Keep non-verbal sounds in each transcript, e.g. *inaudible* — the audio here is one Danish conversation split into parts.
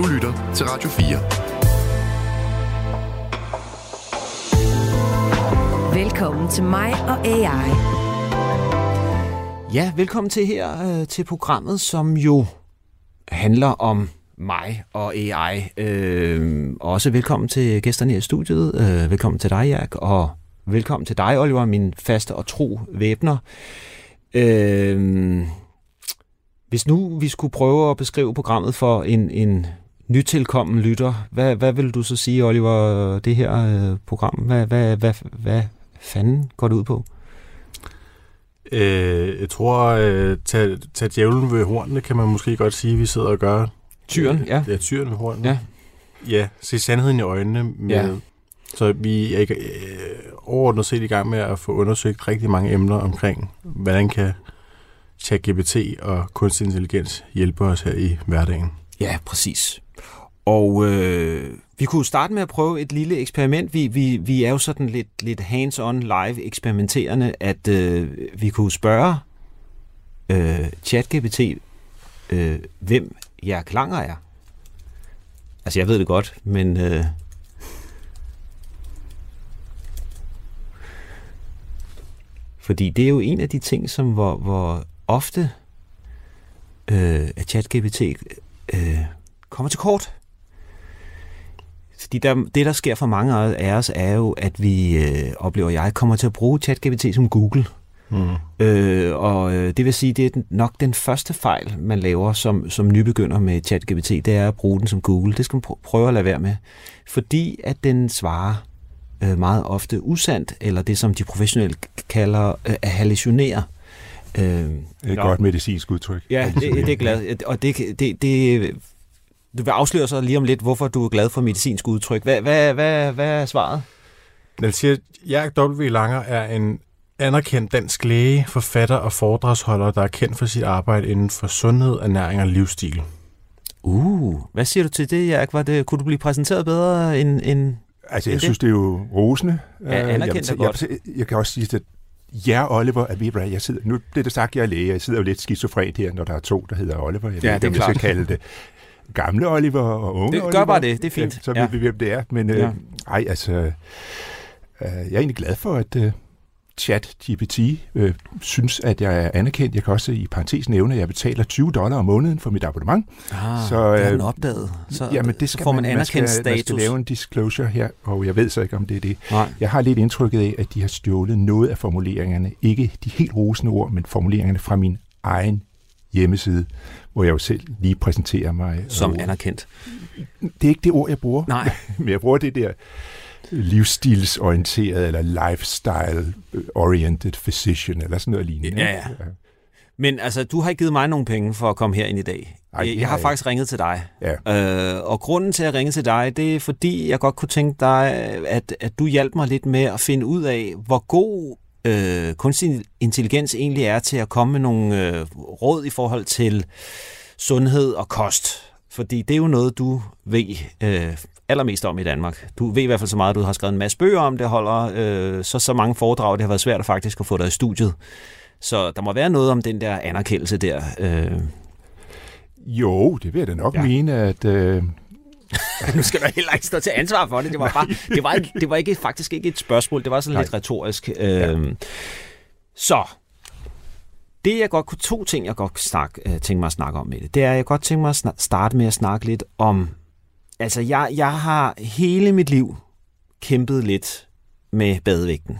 Du lytter til Radio 4. Velkommen til mig og AI. Ja, velkommen til her øh, til programmet, som jo handler om mig og AI. Øh, også velkommen til gæsterne i studiet. Øh, velkommen til dig, Jack, og velkommen til dig, Oliver, min faste og tro væbner. Øh, hvis nu vi skulle prøve at beskrive programmet for en, en nytilkommen lytter, hvad, hvad vil du så sige, Oliver, det her øh, program? Hvad, hvad, hvad, hvad fanden går det ud på? Øh, jeg tror, øh, tage, tage djævlen ved hornene, kan man måske godt sige, vi sidder og gør. Tyren, ja. Ja, tyren ved hornene. Ja. Ja, se sandheden i øjnene. Med, Ja. Så vi er ikke, øh, overordnet set i gang med at få undersøgt rigtig mange emner omkring, hvordan kan ChatGPT og kunstig intelligens hjælpe os her i hverdagen. Ja, præcis. Og øh, vi kunne starte med at prøve et lille eksperiment. Vi, vi, vi er jo sådan lidt, lidt hands-on live eksperimenterende, at øh, vi kunne spørge øh, ChatGPT, øh, hvem jeg klanger er. Altså, jeg ved det godt, men... Øh, fordi det er jo en af de ting, som hvor, hvor ofte øh, at ChatGPT øh, kommer til kort. Fordi der, det, der sker for mange af os, er jo, at vi øh, oplever, jeg kommer til at bruge ChatGPT som Google. Mm. Øh, og øh, det vil sige, det er nok den første fejl, man laver som, som nybegynder med ChatGPT, det er at bruge den som Google. Det skal man pr- prøve at lade være med. Fordi at den svarer øh, meget ofte usandt, eller det, som de professionelle kalder øh, at hallucinere. Øh, Det er et godt medicinsk udtryk. Ja, det, det er glad. Og det, det, det, du vil afsløre så lige om lidt, hvorfor du er glad for medicinsk udtryk. Hvad, hvad, hvad, hvad er svaret? Den siger, at Jack W. Langer er en anerkendt dansk læge, forfatter og foredragsholder, der er kendt for sit arbejde inden for sundhed, ernæring og livsstil. Uh, hvad siger du til det, Jack? Var det, kunne du blive præsenteret bedre end... end Altså, er jeg det. synes, det er jo rosende. Ja, Øh, anerkendt jeg, er godt. Jeg, jeg kan også sige, at ja, Oliver, I hvad, jeg sidder, nu bliver det sagt, at jeg er læge. Jeg sidder jo lidt skizofren her, når der er to, der hedder Oliver. Jeg Ja, ved ikke, det er om jeg skal klart. kalde det gamle Oliver og unge Det- gør Oliver. bare det, det er fint. Ja, så Ja. ved vi, hvem det er. Men Ja. øh, ej, altså, øh, jeg er egentlig glad for, at øh, chat GPT øh, synes, at jeg er anerkendt. Jeg kan også i parentes nævne, at jeg betaler 20 dollar om måneden for mit abonnement. Ah, Så, så, det har øh, den opdaget. Så, Jamen, det skal så får man, man, anerkendt man skal, Man status. skal lave en disclosure her, og jeg ved så ikke, om det er det. Nej. Jeg har lidt indtrykket af, at de har stjålet noget af formuleringerne. Ikke de helt rosende ord, men formuleringerne fra min egen hjemmeside, hvor jeg jo selv lige præsenterer mig. Som Og anerkendt. Det er ikke det ord, jeg bruger, Nej. *laughs* men jeg bruger det der livsstilsorienteret eller lifestyle-oriented physician, eller sådan noget lignende. Ja, ja. Men altså, du har ikke givet mig nogen penge for at komme herind i dag. Ej, jeg, jeg har faktisk ringet til dig. Ja. Øh, og grunden til at ringe til dig, det er fordi, jeg godt kunne tænke dig, at, at du hjalp mig lidt med at finde ud af, hvor god øh, kunstig intelligens egentlig er til at komme med nogle øh, råd i forhold til sundhed og kost. Fordi det er jo noget, du ved øh, allermest om i Danmark. Du ved i hvert fald så meget, at du har skrevet en masse bøger om det, holder øh, så, så mange foredrag, det har været svært at faktisk at få dig i studiet. Så der må være noget om den der anerkendelse der. Øh. Jo, det vil jeg da nok Ja. mene, at... Øh, *laughs* nu skal du heller ikke stå til ansvar for det. Det var, bare, det var, det var ikke, faktisk ikke et spørgsmål. Det var sådan Nej. lidt retorisk. Øh. Så, det jeg godt kunne, to ting, jeg godt snakke, øh, tænke mig at snakke om med det, det er, at jeg godt tænke mig at sna- starte med at snakke lidt om, altså jeg, jeg har hele mit liv kæmpet lidt med badevægten.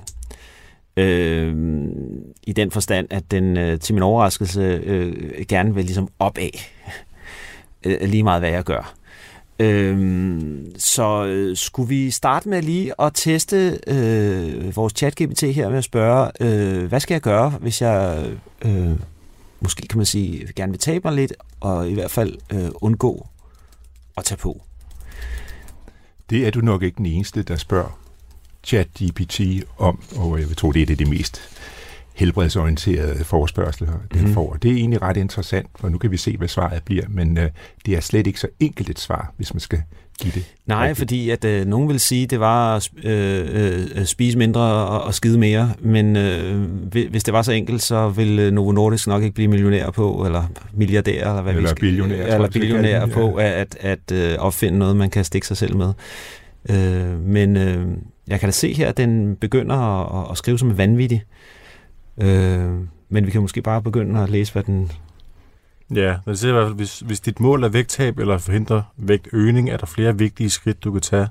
Øh, I den forstand, at den øh, til min overraskelse øh, gerne vil ligesom opad. *laughs* Øh, lige meget hvad jeg gør. Øhm, så øh, skulle vi starte med lige at teste øh, vores chat-GPT her med at spørge, øh, hvad skal jeg gøre, hvis jeg øh, måske kan man sige, gerne vil tabe mig lidt, og i hvert fald øh, undgå at tage på. Det er du nok ikke den eneste, der spørger ChatGPT om, og jeg vil tro, det er det, det mest helbredsorienterede forspørgsel, den Mhm. får. Det er egentlig ret interessant, for nu kan vi se, hvad svaret bliver, men øh, det er slet ikke så enkelt et svar, hvis man skal give det. Nej, rigtigt. fordi at øh, nogen vil sige, at det var at øh, øh, spise mindre og, og skide mere, men øh, hvi- hvis det var så enkelt, så ville Novo Nordisk nok ikke blive millionær på, eller milliardær, eller hvad vi Eller skal, billionær, eller vi billionær på ja. at, at øh, opfinde noget, man kan stikke sig selv med. Øh, men øh, jeg kan da se her, at den begynder at, at skrive som vanvittig. Øh, men vi kan måske bare begynde at læse, hvad den... Ja, den siger i hvert fald, hvis, hvis dit mål er vægttab eller forhindre vægtøgning, er der flere vigtige skridt, du kan tage,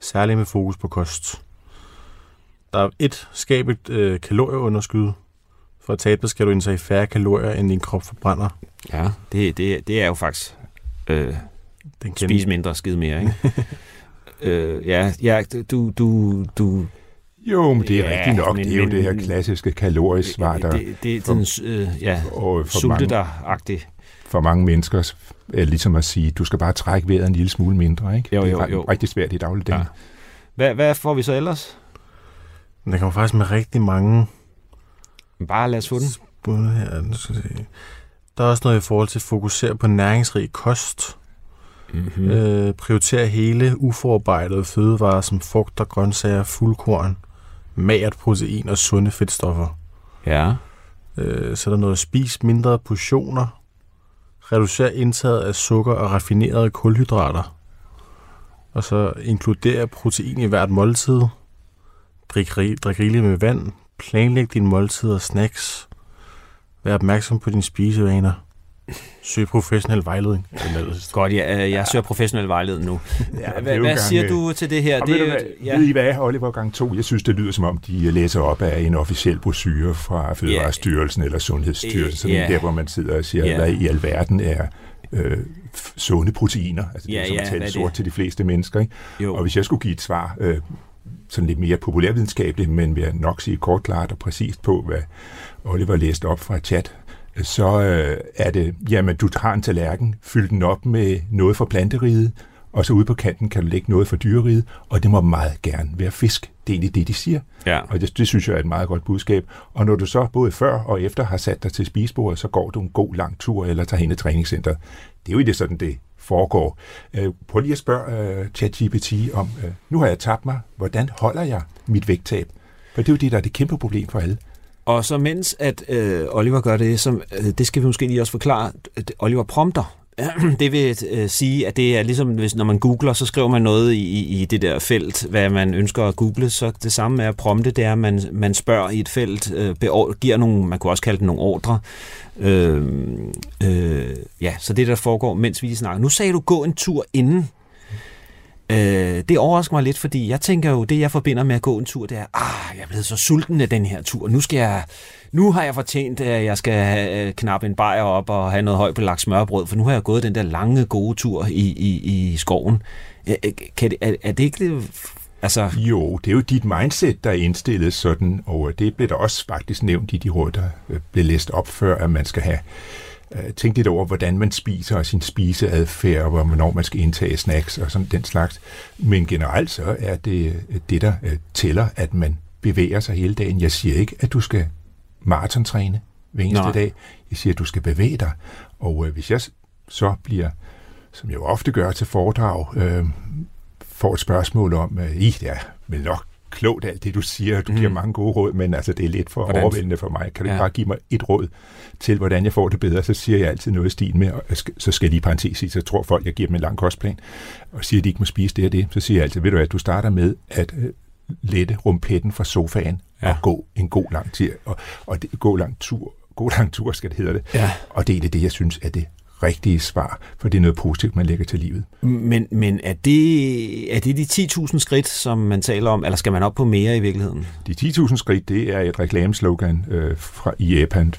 særligt med fokus på kost. Der er et skabelt øh, kalorieunderskud. For at tabe det, skal du indtage færre kalorier, end din krop forbrænder. Ja, det, det, det er jo faktisk... Øh, Den kan, spise mindre skide mere, ikke? *laughs* øh, ja, ja, du, du, du, Jo, men det er Ja, rigtigt nok. men- det er jo men- det her klassiske kalorisvar, der det, det er for- sådan øh, ja, og for mange, for mange mennesker er ligesom at sige, du skal bare trække vejret en lille smule mindre. Ikke? Jo, det jo, er jo. rigtig svært i dagligdagen. Ja. Hvad, hvad får vi så ellers? den kommer faktisk med rigtig mange Bare lad os få den. her. Nu skal se. Der er også noget i forhold til at fokusere på næringsrig kost. Mm-hmm. Mm. Øh, prioritere hele uforarbejdede fødevarer som frugter, grøntsager, fuldkorn, magert protein og sunde fedtstoffer. Ja. Øh, så er der noget spis mindre portioner. Reducer indtaget af sukker og raffinerede kulhydrater. Og så inkludere protein i hvert måltid. Drik, drik rigeligt med vand. Planlæg dine måltider og snacks. Vær opmærksom på dine spisevaner. Søg professionel vejledning. Godt, ja, øh, jeg søger professionel vejledning nu. er Hvad, hvad siger øh, du til det her? Det, ved, du hvad, ja. ved I hvad, Oliver gang 2? Jeg synes, det lyder som om, de læser op af en officiel brochure fra Fødevarestyrelsen eller Sundhedsstyrelsen, sådan Ja. der, hvor man sidder og siger, Ja. hvad i alverden er øh, sunde proteiner. Altså, det Ja, er som ja, at er tale det? sort til de fleste mennesker. Ikke? Jo. Og hvis jeg skulle give et svar, øh, sådan lidt mere populærvidenskabeligt, men vil jeg nok sige kort, klart og præcist på, hvad Oliver læste op fra chat, så øh, er det, jamen du har en tallerken, fyld den op med noget fra planteriget, og så ude på kanten kan du lægge noget fra dyreriget, og det må meget gerne være fisk. Det er egentlig det, de siger. Ja. Og det, det synes jeg er et meget godt budskab. Og når du så både før og efter har sat dig til spisebordet, så går du en god lang tur eller tager hen i træningscenteret. Det er jo ikke sådan, det foregår. Øh, prøv lige at spørge uh, ChatGPT om, uh, nu har jeg tabt mig, hvordan holder jeg mit vægttab? For det er jo det, der er det kæmpe problem for alle. Og så mens at øh, Oliver gør det, så, øh, det skal vi måske lige også forklare, at Oliver prompter. *clears throat* Det vil øh, sige, at det er ligesom, hvis, når man googler, så skriver man noget i, i- det der felt, hvad man ønsker at google, så det samme er at prompte, det er, at man, man spørger i et felt, øh, beord, giver nogle, man kunne også kalde det nogle ordre. Øh, øh, ja, så det der foregår, mens vi snakker. Nu sagde du, gå en tur inden. Øh, det overrasker mig lidt, fordi jeg tænker jo, det jeg forbinder med at gå en tur, det er, ah, jeg er blevet så sulten af den her tur. Nu skal jeg, nu har jeg fortjent, at jeg skal øh, knappe en bajer op og have noget højt belagt smørbrød, for nu har jeg gået den der lange, gode tur i, i, i skoven. Øh, Kan det, er, er det ikke det, altså, Jo, det er jo dit mindset, der er indstillet sådan, og det blev der også faktisk nævnt i de råd, der øh, blev læst op før, at man skal have øh, tænkt lidt over, hvordan man spiser og sin spiseadfærd, og hvornår man skal indtage snacks og sådan den slags. Men generelt så er det det, der øh, tæller, at man bevæger sig hele dagen. Jeg siger ikke, at du skal maratontræne hver eneste Nej. dag. Jeg siger, at du skal bevæge dig. Og øh, hvis jeg så bliver, som jeg jo ofte gør til foredrag, øh, får et spørgsmål om, øh, I, det er vel nok klogt alt det, du siger, du mm. giver mange gode råd, men altså, det er lidt for Hvordan? overvældende for mig. Kan du Ja. bare give mig et råd til, hvordan jeg får det bedre? Så siger jeg altid noget i stil med, og så skal jeg lige parentes sige, så tror folk, jeg giver dem en lang kostplan, og siger, at de ikke må spise det og det. Så siger jeg altid, ved du hvad, du starter med at øh, lette rumpetten fra sofaen Ja. og gå en god lang tur, og, og det, gå lang tur, god lang tur, skal det hedder det. Ja. Og det er det, jeg synes er det rigtige svar, for det er noget positivt, man lægger til livet. men, men er, det, er det de 10.000 skridt, som man taler om, eller skal man op på mere i virkeligheden? De 10.000 skridt, det er et reklameslogan øh, fra i Japan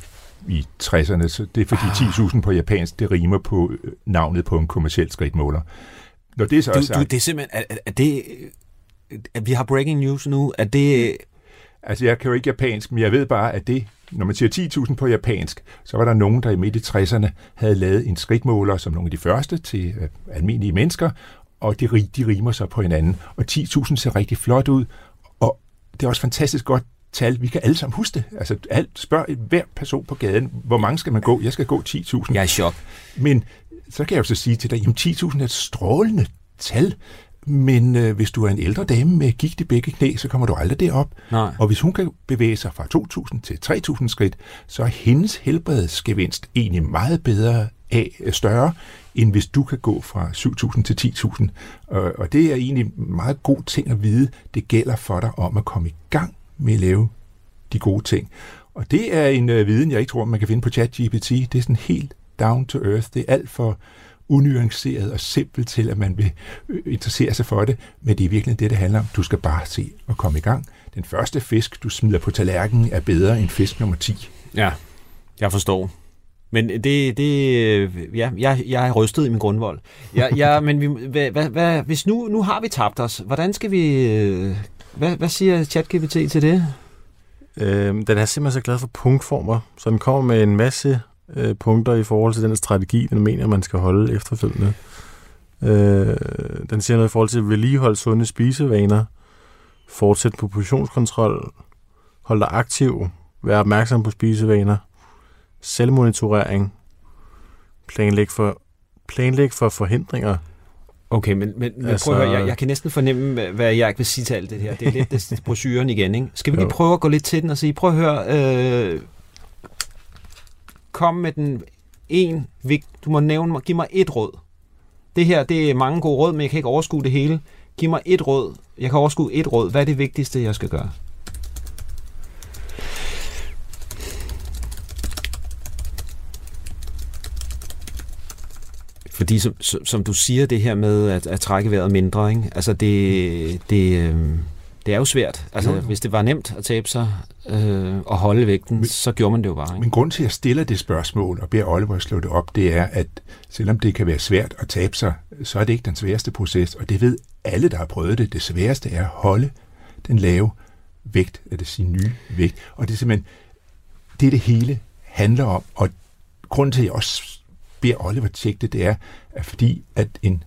i 60'erne. Så det er fordi Ah. 10.000 på japansk, det rimer på øh, navnet på en kommersiel skridtmåler. Når det så Du, er du, sagt, det er simpelthen, er, er det, at vi har breaking news nu, er det, altså jeg kan jo ikke japansk, men jeg ved bare, at det, når man siger 10.000 på japansk, så var der nogen, der i midt i 60'erne havde lavet en skridtmåler som nogle af de første til øh, almindelige mennesker, og de, de rimer så på hinanden. Og 10.000 ser rigtig flot ud, og det er også fantastisk godt tal. Vi kan alle sammen huske det. Altså, alt, spørg hver person på gaden, hvor mange skal man gå? Jeg skal gå 10.000. Jeg er i chok. Men så kan jeg jo så sige til dig, jamen 10.000 er et strålende tal. Men øh, hvis du er en ældre dame med gigt i begge knæ, så kommer du aldrig derop. Nej. Og hvis hun kan bevæge sig fra 2.000 til 3.000 skridt, så er hendes helbredsgevinst egentlig meget bedre af øh, større, end hvis du kan gå fra 7.000 til 10.000. Og, og det er egentlig en meget god ting at vide. Det gælder for dig om at komme i gang med at lave de gode ting. Og det er en øh, viden, jeg ikke tror, man kan finde på ChatGPT. Det er sådan helt down to earth. Det er alt for unuanceret og simpelt til, at man vil øh, interessere sig for det, men det er virkelig det, det handler om. Du skal bare se og komme i gang. Den første fisk, du smider på tallerkenen, er bedre end fisk nummer 10. Ja, jeg forstår. Men det, det ja, jeg, jeg er rystet i min grundvold. Ja, ja, *laughs* men vi, hvad, hvad, hvad, hvis nu, nu har vi tabt os, hvordan skal vi... øh, Hvad, hvad siger ChatGPT til det? Øh, den er simpelthen så glad for punktformer, så den kommer med en masse øh, punkter i forhold til den strategi, den mener, man skal holde efterfølgende. Øh, den siger noget i forhold til vedligeholde sunde spisevaner, fortsæt på portionskontrol, hold dig aktiv, vær opmærksom på spisevaner, selvmonitorering, planlæg for, planlæg for forhindringer, Okay, men, men, men Altså- prøv at høre, jeg, jeg kan næsten fornemme, hvad- jeg ikke vil sige til alt det her. Det er lidt *laughs* det, brochuren igen, ikke? Skal vi lige prøve at gå lidt til den og sige, prøv at høre, øh, kom med den en vigt, du må nævne mig, giv mig et råd. Det her, det er mange gode råd, men jeg kan ikke overskue det hele. Giv mig et råd. Jeg kan overskue et råd. Hvad er det vigtigste, jeg skal gøre? Fordi som, som, som du siger, det her med at, at trække vejret mindre, ikke? Altså det, det, øh, det er jo svært. Altså Jo, jo. hvis det var nemt at tabe sig øh, og holde vægten, Men- så gjorde man det jo bare. Ikke? Men grund til, at jeg stiller det spørgsmål og beder Oliver slå det op, det er, at selvom det kan være svært at tabe sig, så er det ikke den sværeste proces, og det ved alle, der har prøvet det. Det sværeste er at holde den lave vægt, eller det sige nye vægt. Og det er simpelthen det, det hele handler om. Og grunden til, at jeg også beder Oliver tjekke det, det er, at fordi at en,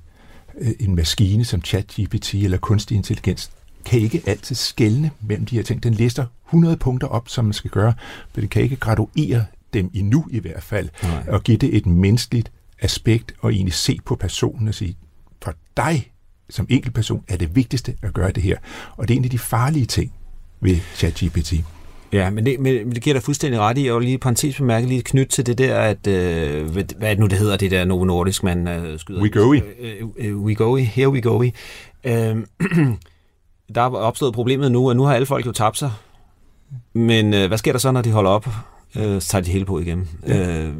øh, en maskine som ChatGPT eller kunstig intelligens kan ikke altid skelne mellem de her ting. Den lister 100 punkter op, som man skal gøre, men den kan ikke graduere dem endnu i hvert fald, Nej. og give det et menneskeligt aspekt, og egentlig se på personen og sige, for dig som enkeltperson er det vigtigste at gøre det her. Og det er en af de farlige ting ved ChatGPT. Ja, men det, men det giver dig fuldstændig ret i, og lige parentes bemærke lige knytte til det der, at, øh, hvad hvad er det nu, det hedder, det der Novo Nordisk, man øh, skyder. We go i. Øh, øh, we go i, here we go i. Øh, *clears throat* der er opstået problemet nu, at nu har alle folk jo tabt sig. Men øh, hvad sker der så, når de holder op? Øh, så tager de hele på igen. Ja. Øh,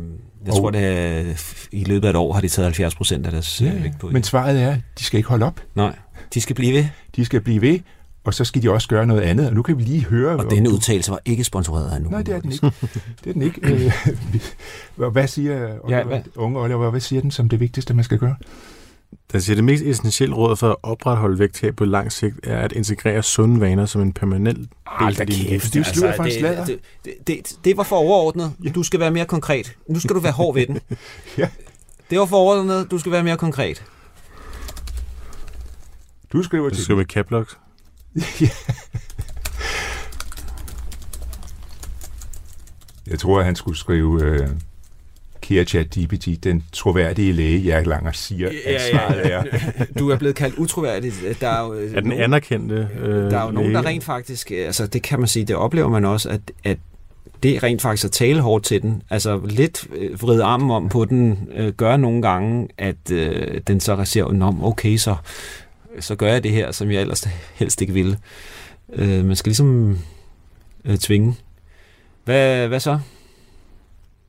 jeg tror, det er, i løbet af et år har de taget 70 procent af deres ja, vægt på. Men svaret er, at de skal ikke holde op. Nej, de skal blive ved. De skal blive ved, og så skal de også gøre noget andet. Og nu kan vi lige høre... Og denne udtalelse var ikke sponsoreret af Novo Nej, det er den ikke. Det er den ikke. Øh, *laughs* hvad- siger Oliver, Ja, hvad? unge Oliver, hvad siger den som det vigtigste, man skal gøre? Den siger, det mest essentielle råd for at opretholde vægttab på lang sigt er at integrere sunde vaner som en permanent del af din livsstil. det er sludder for en det, det, det, det, det var for overordnet. Du skal være mere konkret. Nu skal du være hård ved den. *laughs* Ja. Det var for overordnet. Du skal være mere konkret. Du skriver Du til skal med caplocks. *laughs* Jeg tror, at han skulle skrive... Øh, Kære ChatGPT, den troværdige læge, jeg Langer siger, at svaret er... Du er blevet kaldt utroværdig. Der er jo, Er den anerkendte øh, der er jo nogen, der rent faktisk, øh, altså det kan man sige, det oplever man også, at, at det rent faktisk at tale hårdt til den, altså lidt øh, vride armen om på den, øh, gør nogle gange, at øh, den så siger, Nå, okay, så, så gør jeg det her, som jeg ellers helst ikke ville. Øh, man skal ligesom øh, tvinge. Hvad, hvad så?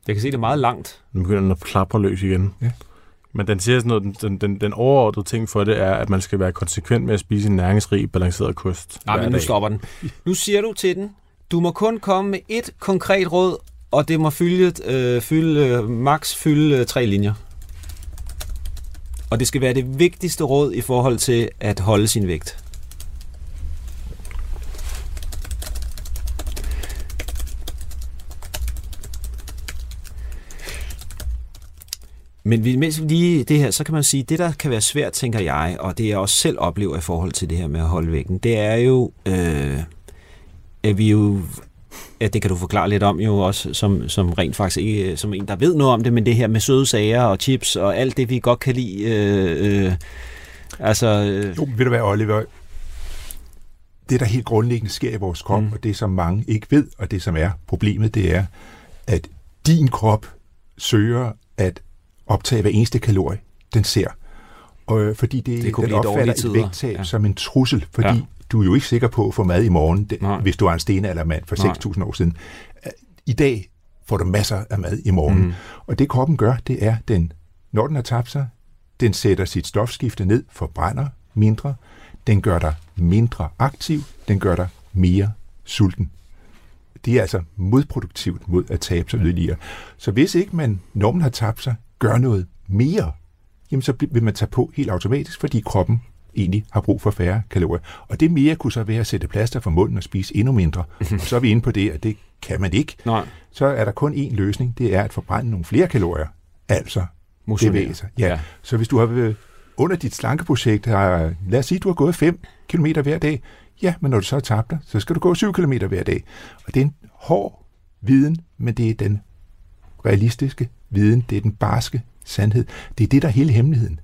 Jeg kan se, det er meget langt. Nu begynder den at klapre løs igen. Ja. Men den siger sådan noget, den, den, den, den overordnede ting for det er, at man skal være konsekvent med at spise en næringsrig, balanceret kost. Nej, men nu dag. stopper den. Nu siger du til den, du må kun komme med et konkret råd, og det må fylde, øh, fylde øh, max fylde øh, tre linjer. Og det skal være det vigtigste råd i forhold til at holde sin vægt. Men mens lige det her, så kan man sige, det der kan være svært, tænker jeg, og det jeg også selv oplever i forhold til det her med at holde vægten, det er jo, øh, er vi jo Ja, det kan du forklare lidt om jo også, som, som rent faktisk ikke, som en, der ved noget om det, men det her med søde sager og chips og alt det, vi godt kan lide. Øh, øh, altså, øh. Jo, ved du hvad, Oliver? Det, der helt grundlæggende sker i vores krop, mm. og det, som mange ikke ved, og det, som er problemet, det er, at din krop søger at optage hver eneste kalorie, den ser. Og, øh, fordi det, det den opfatter et vægttab ja. som en trussel, fordi ja du er jo ikke sikker på at få mad i morgen, det, hvis du er en stenaldermand for 6.000 år siden. I dag får du masser af mad i morgen. Mm. Og det kroppen gør, det er, den, når den har tabt sig, den sætter sit stofskifte ned, forbrænder mindre, den gør dig mindre aktiv, den gør dig mere sulten. Det er altså modproduktivt mod at tabe sig yderligere. Så hvis ikke man, når man har tabt sig, gør noget mere, jamen så vil man tage på helt automatisk, fordi kroppen egentlig har brug for færre kalorier. Og det mere kunne så være at sætte plaster for munden og spise endnu mindre. Og så er vi inde på det, at det kan man ikke. Nej. Så er der kun én løsning, det er at forbrænde nogle flere kalorier. Altså bevæge sig. Ja. ja. Så hvis du har under dit slankeprojekt, har, lad os sige, at du har gået 5 km hver dag, ja, men når du så er tabt dig, så skal du gå 7 km hver dag. Og det er en hård viden, men det er den realistiske viden, det er den barske sandhed. Det er det, der er hele hemmeligheden.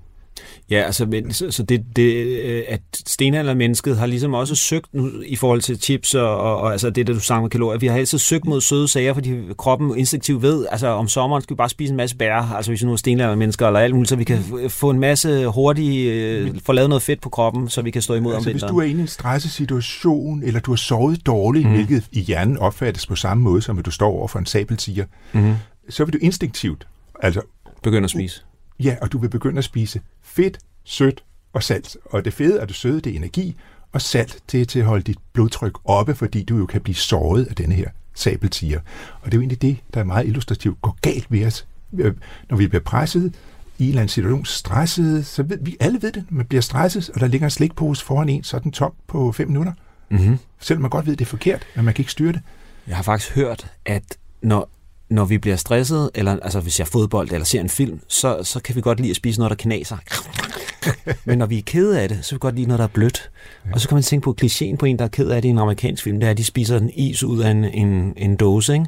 Ja, altså, men, så, så det, det, øh, at stenaldermennesket har ligesom også søgt nu, i forhold til chips og, og, og altså det, der du sang med kalorier. Vi har altid søgt mod søde sager, fordi kroppen instinktivt ved, altså om sommeren skal vi bare spise en masse bær, altså hvis vi nu er stenaldermennesker eller alt muligt, så vi kan få en masse hurtigt, øh, få lavet noget fedt på kroppen, så vi kan stå imod altså, om vinteren. hvis du er inde i en stresset situation, eller du har sovet dårligt, mm. hvilket i hjernen opfattes på samme måde, som at du står over for en sabeltiger, mm. Så vil du instinktivt altså begynde at spise. Ja, og du vil begynde at spise fedt, sødt og salt. Og det fede og det søde, det er energi, og salt det er til at holde dit blodtryk oppe, fordi du jo kan blive såret af denne her sabeltiger. Og det er jo egentlig det, der er meget illustrativt, går galt ved os. Øh, når vi bliver presset i en eller anden situation, stresset, så ved vi alle ved det, man bliver stresset, og der ligger en slikpose foran en, så er den tom på fem minutter. Mm-hmm. Selvom man godt ved, det er forkert, men man kan ikke styre det. Jeg har faktisk hørt, at når når vi bliver stresset, eller altså hvis jeg fodbold eller ser en film, så, så kan vi godt lide at spise noget, der knaser. *laughs* Men når vi er kede af det, så kan vi godt lide noget, der er blødt. Ja. Og så kan man tænke på klichéen på en, der er ked af det i en amerikansk film, det er, at de spiser en is ud af en, en, en dåse, ikke?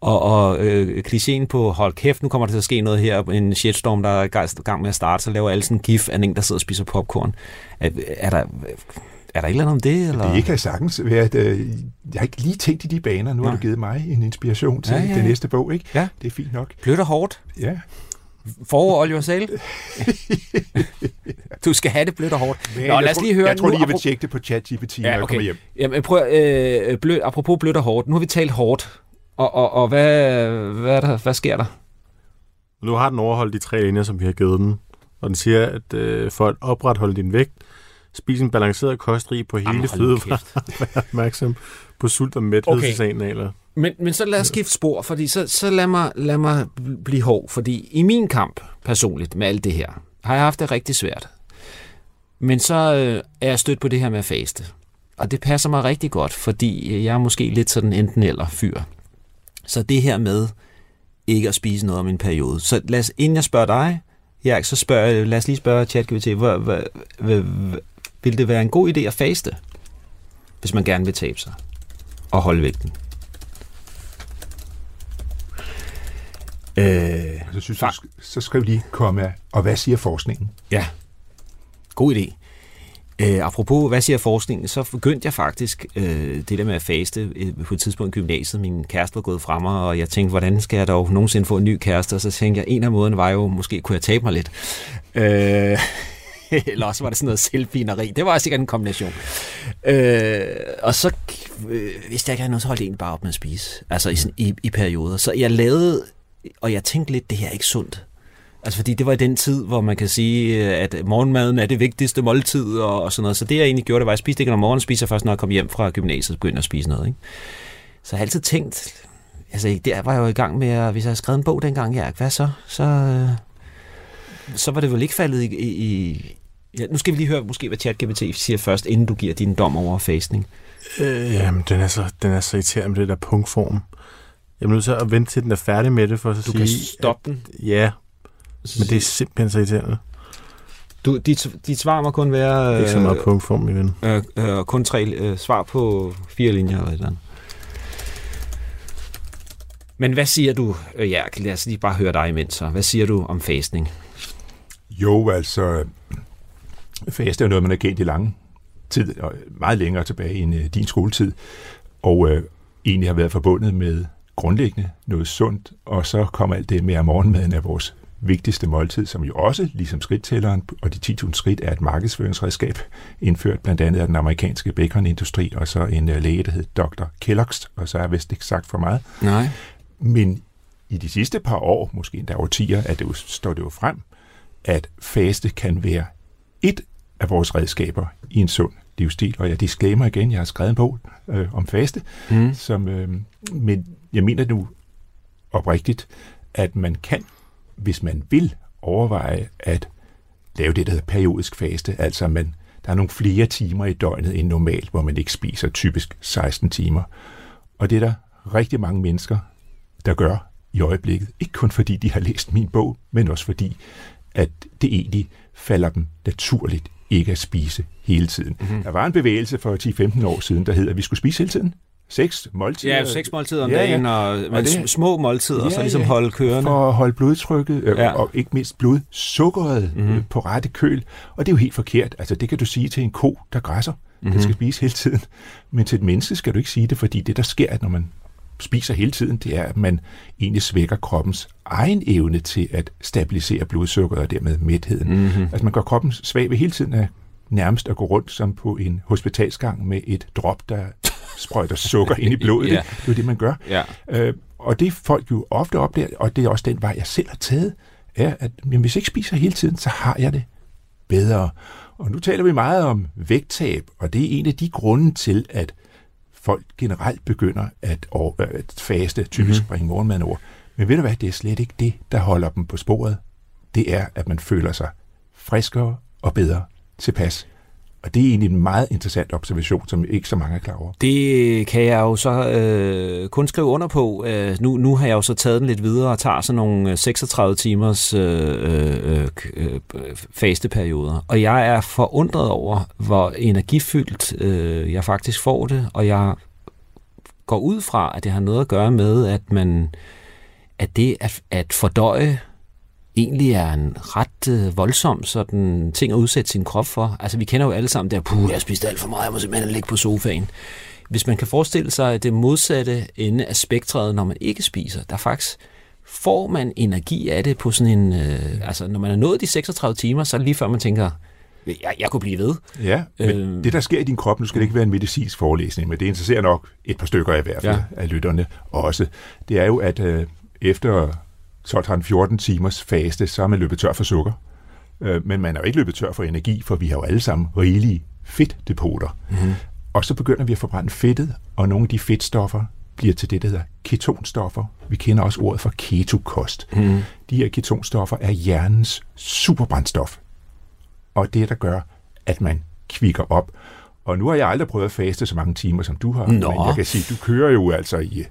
Og, og øh, klichéen på, hold kæft, nu kommer der til at ske noget her, en shitstorm, der er i gang med at starte, så laver alle sådan en gif af en, der sidder og spiser popcorn. Er, er der er der ikke noget om det? Eller? Det kan sagtens være, at øh, jeg har ikke lige tænkt i de baner. Nu Nej. har du givet mig en inspiration til ja, ja, ja. det næste bog. Ikke? Ja. Det er fint nok. Blødt og hårdt. Ja. For Oliver Sale. *laughs* du skal have det blødt og hårdt. Men, Nå, lad os lige høre. Jeg tror lige, jeg vil tjekke det på ChatGPT, ja, okay. når jeg kommer hjem. Jamen, prøv, øh, blød, apropos blødt og hårdt. Nu har vi talt hårdt. Og, og, og hvad, hvad, der, hvad sker der? Nu har den overholdt de tre linjer, som vi har givet den. Og den siger, at øh, for at opretholde din vægt, Spis en balanceret kostrig på hele fødevarer. Vær opmærksom *laughs* på sult og mæthedssignaler. Okay. Men, men så lad os skifte spor, fordi så, så lad, mig, lad mig blive hård. Fordi i min kamp personligt med alt det her, har jeg haft det rigtig svært. Men så øh, er jeg stødt på det her med at faste. Og det passer mig rigtig godt, fordi jeg er måske lidt sådan enten eller fyr. Så det her med ikke at spise noget om en periode. Så lad os, inden jeg spørger dig, Ja, så spørger, lad os lige spørge ChatGPT, hvad, hvad, hvad, vil det være en god idé at faste, hvis man gerne vil tabe sig og holde vægten? Øh, så, synes jeg, så skriv lige, komma, og hvad siger forskningen? Ja, god idé. Øh, apropos, hvad siger forskningen, så begyndte jeg faktisk øh, det der med at faste øh, på et tidspunkt i gymnasiet. Min kæreste var gået fra mig, og jeg tænkte, hvordan skal jeg dog nogensinde få en ny kæreste? Og så tænkte jeg, en af måderne var jo, måske kunne jeg tabe mig lidt. Øh, *laughs* eller også var det sådan noget selvfineri. Det var sikkert en kombination. Øh, og så, øh, hvis jeg ikke havde noget, så holdt jeg egentlig bare op med at spise. Altså i, sådan, i, i perioder. Så jeg lavede, og jeg tænkte lidt, det her er ikke sundt. Altså fordi det var i den tid, hvor man kan sige, øh, at morgenmaden er det vigtigste måltid og, og sådan noget. Så det jeg egentlig gjorde, det var, at jeg spiste ikke om morgenen, spiser først, når jeg kom hjem fra gymnasiet og begyndte at spise noget. Ikke? Så jeg har altid tænkt, altså der var jeg jo i gang med, at hvis jeg havde skrevet en bog dengang, ja, hvad så? Så, øh, så var det vel ikke faldet i, i, Ja, nu skal vi lige høre måske, hvad ChatGPT siger først, inden du giver din dom over fasting. Øh, jamen, den er, så, den er så irriterende med det der punktform. Jeg er nødt til at vente til, den er færdig med det, for at du sige... Du kan stoppe den? Ja, men det er simpelthen så irriterende. Du, dit, dit svar må kun være... Ikke så meget punktform, min ven. Øh, øh, kun tre øh, svar på fire linjer eller et eller andet. Men hvad siger du, øh, ja, lad os lige bare høre dig imens så. Hvad siger du om fastning? Jo, altså, faste er noget, man har kendt i lang tid, og meget længere tilbage end uh, din skoletid, og uh, egentlig har været forbundet med grundlæggende noget sundt, og så kommer alt det med, at morgenmaden er vores vigtigste måltid, som jo også, ligesom skridttælleren og de 10.000 skridt, er et markedsføringsredskab, indført blandt andet af den amerikanske baconindustri, og så en uh, læge, der hed Dr. Kellogg's, og så er jeg vist ikke sagt for meget. Nej. Men i de sidste par år, måske endda årtier, at det jo, står det jo frem, at faste kan være et af vores redskaber i en sund livsstil. Og jeg disclaimer igen, jeg har skrevet en bog øh, om faste, Mm. som, øh, men jeg mener nu oprigtigt, at man kan, hvis man vil, overveje at lave det, der hedder periodisk faste, altså man, der er nogle flere timer i døgnet end normalt, hvor man ikke spiser typisk 16 timer. Og det er der rigtig mange mennesker, der gør i øjeblikket. Ikke kun fordi de har læst min bog, men også fordi, at det egentlig falder dem naturligt ikke at spise hele tiden. Mm-hmm. Der var en bevægelse for 10-15 år siden, der hed, at vi skulle spise hele tiden. Seks måltider. Ja, seks måltider om Ja, ja. dagen, og, men Og det- små måltider, og så Ja, ligesom ja. holde kørende. For at holde blodtrykket, øh, Ja. ja. og ikke mindst blodsukkeret Mhm. mm-hmm. på rette køl. Og det er jo helt forkert. Altså, det kan du sige til en ko, der græsser. Mm-hmm. Mhm. Den skal spise hele tiden. Men til et menneske skal du ikke sige det, fordi det, der sker, at når man spiser hele tiden, det er, at man egentlig svækker kroppens egen evne til at stabilisere blodsukkeret og dermed mætheden. Mm-hmm. Altså man gør kroppen svag ved hele tiden at nærmest at gå rundt som på en hospitalsgang med et drop, der sprøjter sukker ind i blodet. *laughs* Ja. Det er jo det, man gør. Ja. Øh, og det folk jo ofte opdager, og det er også den vej, jeg selv har taget, er, at jamen, hvis jeg ikke spiser hele tiden, så har jeg det bedre. Og nu taler vi meget om vægttab, og det er en af de grunde til, at folk generelt begynder at, over, at faste, typisk Mhm. mm-hmm. bringe morgenmaden over. Men ved du hvad, det er slet ikke det, der holder dem på sporet. Det er, at man føler sig friskere og bedre tilpas. Og det er egentlig en meget interessant observation, som ikke så mange er klar over. Det kan jeg jo så øh, kun skrive under på. Øh, nu, nu har jeg jo så taget den lidt videre og tager sådan nogle 36 timers øh, øh, øh, fasteperioder. Og jeg er forundret over, hvor energifyldt øh, jeg faktisk får det, og jeg går ud fra, at det har noget at gøre med, at man at det at, at fordøje egentlig er en ret øh, voldsom sådan ting at udsætte sin krop for. Altså vi kender jo alle sammen der, puh, jeg har spist alt for meget, jeg må simpelthen ligge på sofaen. Hvis man kan forestille sig det modsatte ende af spektret, når man ikke spiser, der faktisk får man energi af det på sådan en... Øh, altså når man er nået de 36 timer, så er det lige før man tænker, jeg, jeg kunne blive ved. Ja, men øh, det der sker i din krop, nu skal det ikke være en medicinsk forelæsning, men det interesserer nok et par stykker i hvert fald ja. af lytterne også. Det er jo, at øh, efter 12-14 timers faste, så er man løbet tør for sukker. Øh, men man er jo ikke løbet tør for energi, for vi har jo alle sammen rigelige fedtdepoter. Mm-hmm. Og så begynder vi at forbrænde fedtet, og nogle af de fedtstoffer bliver til det, der hedder ketonstoffer. Vi kender også ordet for ketokost. Mm-hmm. De her ketonstoffer er hjernens superbrændstof. Og det, der gør, at man kvikker op. Og nu har jeg aldrig prøvet at faste så mange timer, som du har. Nå. Men jeg kan sige, du kører jo altså i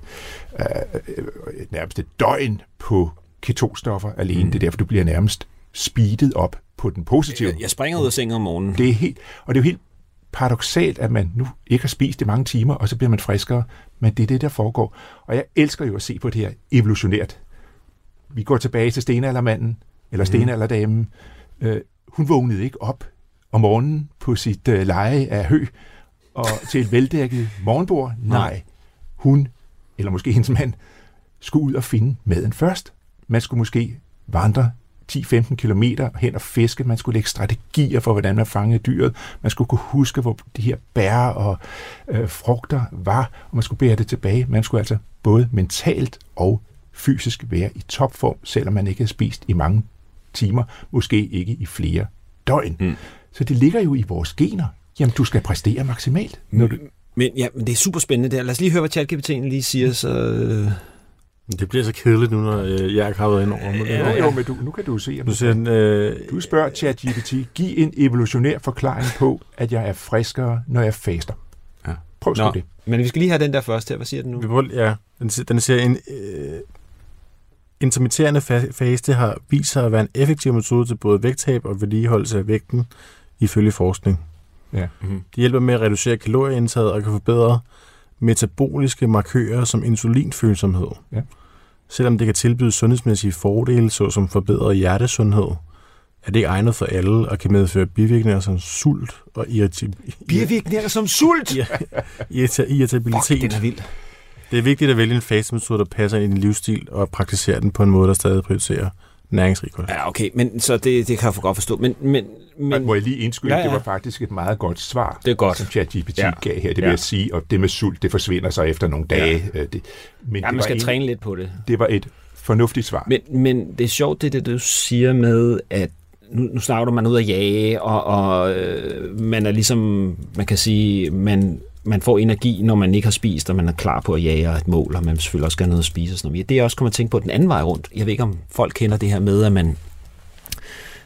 øh, øh, nærmest et døgn på ketonstoffer alene. Mm. Det er derfor, du bliver nærmest speedet op på den positive. Jeg, jeg springer ud af sengen om morgenen. Det er helt, og det er jo helt paradoxalt, at man nu ikke har spist i mange timer, og så bliver man friskere. Men det er det, der foregår. Og jeg elsker jo at se på det her evolutionært. Vi går tilbage til stenaldermanden, eller stenalderdamen. Øh, hun vågnede ikke op om morgenen på sit øh, leje af hø og til et veldækket morgenbord. Nej, hun, eller måske hendes mand, skulle ud og finde maden først. Man skulle måske vandre 10-15 kilometer hen og fiske. Man skulle lægge strategier for, hvordan man fangede dyret. Man skulle kunne huske, hvor de her bær og øh, frugter var, og man skulle bære det tilbage. Man skulle altså både mentalt og fysisk være i topform, selvom man ikke havde spist i mange timer, måske ikke i flere døgn. Mm. Så det ligger jo i vores gener. Jamen, du skal præstere maksimalt. Når du, Men, ja, men det er super spændende der. Lad os lige høre, hvad ChatGPT lige siger. Så, øh, Det bliver så kedeligt nu, når øh, jeg har været ind over det. jo, ja. jo, men du, nu kan du se, om Nu siger øh, Du spørger ChatGPT, giv en evolutionær forklaring på, at jeg er friskere, når jeg faster. Ja. Prøv. Nå. det. men vi skal lige have den der først her. Hvad siger den nu? vi prøver, ja, den, siger- den siger, en øh, intermitterende fa- faste har vist sig at være en effektiv metode til både vægttab og vedligeholdelse af vægten, ifølge forskning. Mm-hmm. Det hjælper med at reducere kalorieindtaget og kan forbedre metaboliske markører som insulinfølsomhed. Ja. Selvom det kan tilbyde sundhedsmæssige fordele, såsom forbedret hjertesundhed, er det ikke egnet for alle og kan medføre bivirkninger som sult og irriti- Bivirkninger som sult! Irrita- irritabilitet. Fuck, den er vild. Det er vigtigt at vælge en fastemetode, der passer ind i din livsstil, og praktisere den på en måde, der stadig prioriterer næringsrig kost. Ja, okay, men så det, det kan jeg for godt forstå. Men, men, Men, men må jeg lige indskyde, Ja, ja, det var faktisk et meget godt svar, Det er godt. som ChatGPT Ja. gav her. Det vil Ja. jeg sige, og det med sult, det forsvinder så efter nogle dage. Ja. Det, men ja, det, man skal en- træne lidt på det. det var et fornuftigt svar. Men, men det er sjovt, det, det du siger med, at nu, nu snakker du, man ude at jage, og, og øh, man er ligesom, man kan sige, man, man får energi, når man ikke har spist, og man er klar på at jage et mål, og man selvfølgelig også skal have noget at spise og sådan noget. Det er også kommer at tænke på den anden vej rundt. Jeg ved ikke, om folk kender det her med, at man,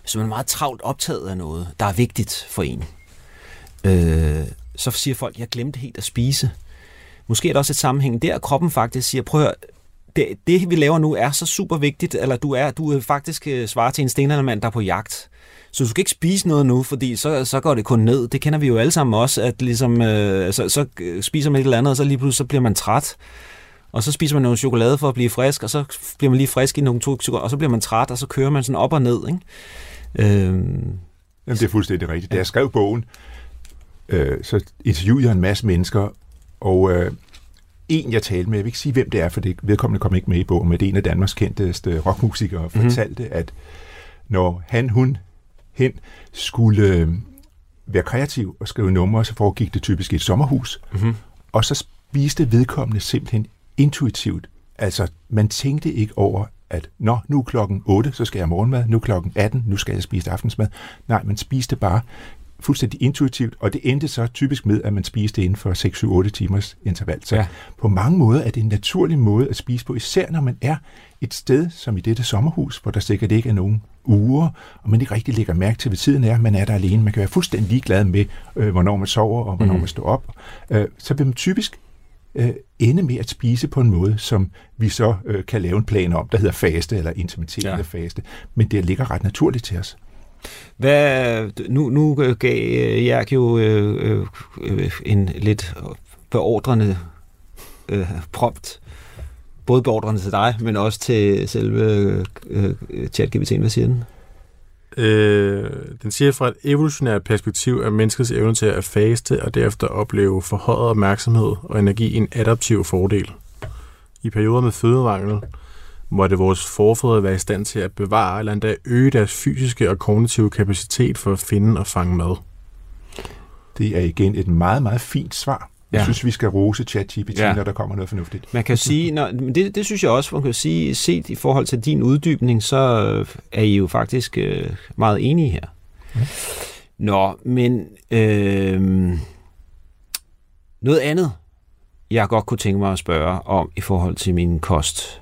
hvis man er meget travlt optaget af noget, der er vigtigt for en, øh, så siger folk, jeg glemte helt at spise. Måske er der også et sammenhæng der, kroppen faktisk siger, prøv at høre, det, det vi laver nu er så super vigtigt, eller du er, du er faktisk øh, svarer til en stenaldermand, der er på jagt. Så du skal ikke spise noget nu, fordi så, så går det kun ned. Det kender vi jo alle sammen også, at ligesom, øh, så, så øh, spiser man et eller andet, og så lige pludselig så bliver man træt. Og så spiser man noget chokolade for at blive frisk, og så bliver man lige frisk i nogle to sekunder, og så bliver man træt, og så kører man sådan op og ned. Ikke? Øhm, Jamen, det er fuldstændig rigtigt. Da jeg skrev bogen, øh, så interviewede jeg en masse mennesker, og øh, en, jeg talte med, jeg vil ikke sige, hvem det er, for det vedkommende kom ikke med i bogen, men det er en af Danmarks kendteste rockmusikere, Mhm. fortalte, at når han, hun, hen skulle øh, være kreativ og skrive numre, så foregik det typisk i et sommerhus, mm-hmm. og så spiste vedkommende simpelthen intuitivt. Altså, man tænkte ikke over, at nå, nu er klokken 8, så skal jeg morgenmad, nu er klokken 18, nu skal jeg spise aftensmad. Nej, man spiste bare fuldstændig intuitivt, og det endte så typisk med, at man spiste inden for 6-7-8 timers interval. Så Ja. på mange måder er det en naturlig måde at spise på, især når man er et sted som i dette sommerhus, hvor der sikkert ikke er nogen uger, og man ikke rigtig lægger mærke til ved tiden er, man er der alene. Man kan være fuldstændig ligeglad med, øh, hvornår man sover og hvornår mm. man står op. Øh, så vil man typisk øh, ende med at spise på en måde, som vi så øh, kan lave en plan om, der hedder faste eller intermitterende ja. faste. Men det ligger ret naturligt til os. Hvad, nu, nu gav øh, Jærk jo øh, øh, øh, en lidt beordrende øh, prompt. Både beordrende til dig, men også til selve øh, øh, ChatGPT'en. Hvad siger den? Øh, den siger fra et evolutionært perspektiv, at menneskets evne til at faste og derefter opleve forhøjet opmærksomhed og energi en adaptiv fordel. I perioder med fødemangel måtte vores forfædre være i stand til at bevare eller endda øge deres fysiske og kognitive kapacitet for at finde og fange mad. Det er igen et meget, meget fint svar. Jeg Ja. synes, vi skal rose ChatGPT, Ja. ja. når der kommer noget fornuftigt. Man kan sige, når, men det, det synes jeg også, man kan sige, set i forhold til din uddybning, så er I jo faktisk øh, meget enige her. Nå, men øh, noget andet, jeg godt kunne tænke mig at spørge om i forhold til min kost.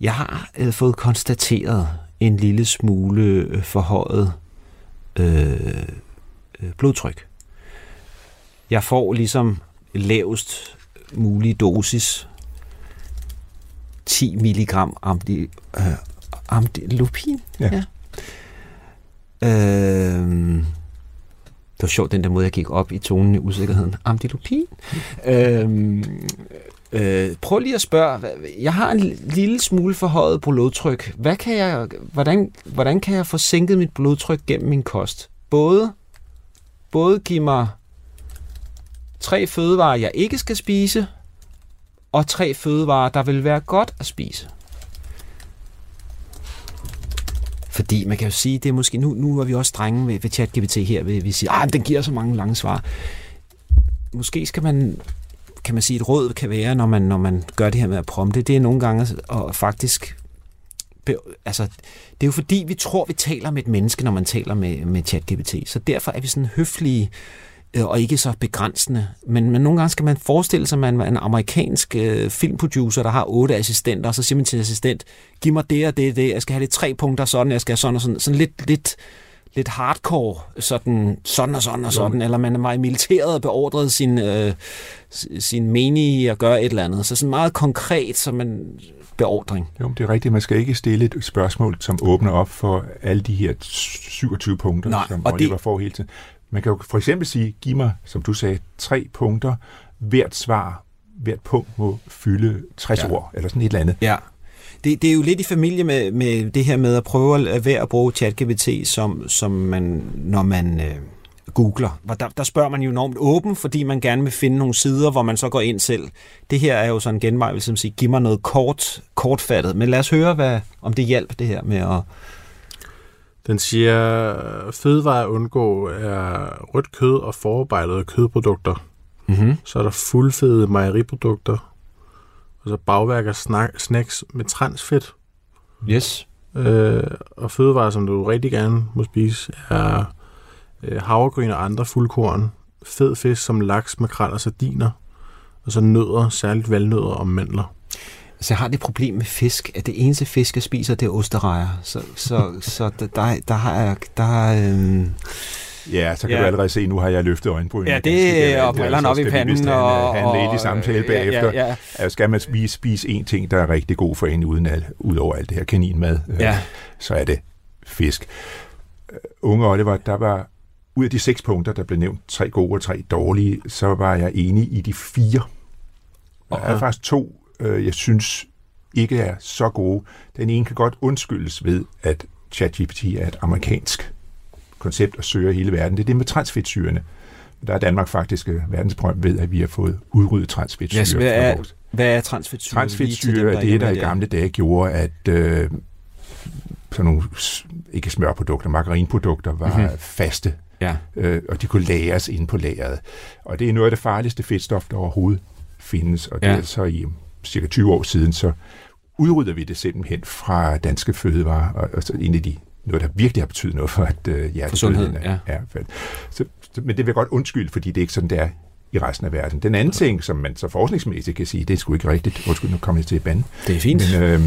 Jeg har øh, fået konstateret en lille smule øh, forhøjet øh, øh, blodtryk. Jeg får ligesom lavest mulige dosis 10 milligram amdi, øh, amdilopin. Ja. ja. Øh, det var sjovt, den der måde, jeg gik op i tonen i usikkerheden. Amdilopin. Øhm, øh, prøv lige at spørge. Jeg har en lille smule forhøjet blodtryk. Hvad kan jeg, hvordan, hvordan kan jeg få sænket mit blodtryk gennem min kost? Både, både give mig tre fødevarer, jeg ikke skal spise, og tre fødevarer, der vil være godt at spise. Fordi man kan jo sige, det er måske, nu, nu er vi også drenge ved, ved ChatGPT her, ved, vi siger, at den giver så mange lange svar. Måske skal man, kan man sige, et råd kan være, når man, når man gør det her med at prompte, det er nogle gange at faktisk, altså, det er jo fordi, vi tror, vi taler med et menneske, når man taler med, med ChatGPT. Så derfor er vi sådan høflige, øh, og ikke så begrænsende. Men, men nogle gange skal man forestille sig, at man er en amerikansk øh, filmproducer, der har otte assistenter, og så siger man til en assistent, giv mig det og det og det, jeg skal have det tre punkter sådan, jeg skal have sådan og sådan, sådan lidt, lidt, lidt hardcore, sådan, sådan og sådan og sådan, eller man var i militæret og beordrede sin, øh, sin menige at gøre et eller andet. Så sådan meget konkret som en beordring. Jo, det er rigtigt. Man skal ikke stille et spørgsmål, som åbner op for alle de her 27 punkter, Nej, som Oliver det- får hele tiden. Man kan jo for eksempel sige, giv mig, som du sagde, tre punkter. Hvert svar, hvert punkt må fylde 60 Ja. ord, eller sådan et eller andet. Ja. Det, det er jo lidt i familie med, med det her med at prøve at lade være at bruge ChatGPT, som, som man, når man øh, googler. Hvor Der, der spørger man jo enormt åben, fordi man gerne vil finde nogle sider, hvor man så går ind selv. Det her er jo sådan en genvej, vil sige, giv mig noget kort, kortfattet. Men lad os høre, hvad, om det hjælper det her med at... Den siger, fødevarer at undgå er rødt kød og forarbejdede kødprodukter. Mm-hmm. Så er der fuldfede mejeriprodukter. Og så bagværk og snak, snacks med transfedt. Yes. Øh, og fødevarer, som du rigtig gerne må spise, er øh, havregryn og andre fuldkorn. Fed fisk som laks, makrel og sardiner. Og så nødder, særligt valnødder og mandler. Så jeg har det problem med fisk, at det eneste fisk, jeg spiser, det er osterejer. Så, så, *laughs* så der, der, der har jeg... Der, øhm, Ja, så kan Ja. du allerede se, nu har jeg løftet øjenbrynene. ja, det er og brillerne så op i panden. vist have og, have en lady samtale bagefter. Ja, ja, Altså, skal man spise, spise en ting, der er rigtig god for en, uden al, ud over alt det her kaninmad, øh, ja. så er det fisk. Uh, unge Oliver, der var ud af de seks punkter, der blev nævnt, tre gode og tre dårlige, så var jeg enig i de fire. Der er Okay. faktisk to, øh, jeg synes ikke er så gode. Den ene kan godt undskyldes ved, at ChatGPT er et amerikansk koncept og søger hele verden. Det er det med transfedtsyrene. Der er Danmark faktisk øh, verdensberømt ved, at vi har fået udryddet transfedtsyre. Yes, hvad er- Hvad er transfedtsyre? Transfedtsyre er det, der i gamle dage gjorde, at øh, sådan nogle, ikke smørprodukter, margarinprodukter var Mhm. mm-hmm. faste, Ja. øh, og de kunne lagres inde på lageret. Og det er noget af det farligste fedtstof, der overhovedet findes, og det Ja. er så i cirka 20 år siden, så udrydder vi det simpelthen fra danske fødevarer, og, og så en af de noget, der virkelig har betydet noget for, at øh, hjertedøden sundheden, er, ja. er faldet. Så, så, men det vil jeg godt undskylde, fordi det er ikke sådan, det er i resten af verden. Den anden ting, som man så forskningsmæssigt kan sige, det er sgu ikke rigtigt. Undskyld, nu kommer jeg til at bande. Det er fint. Men øh,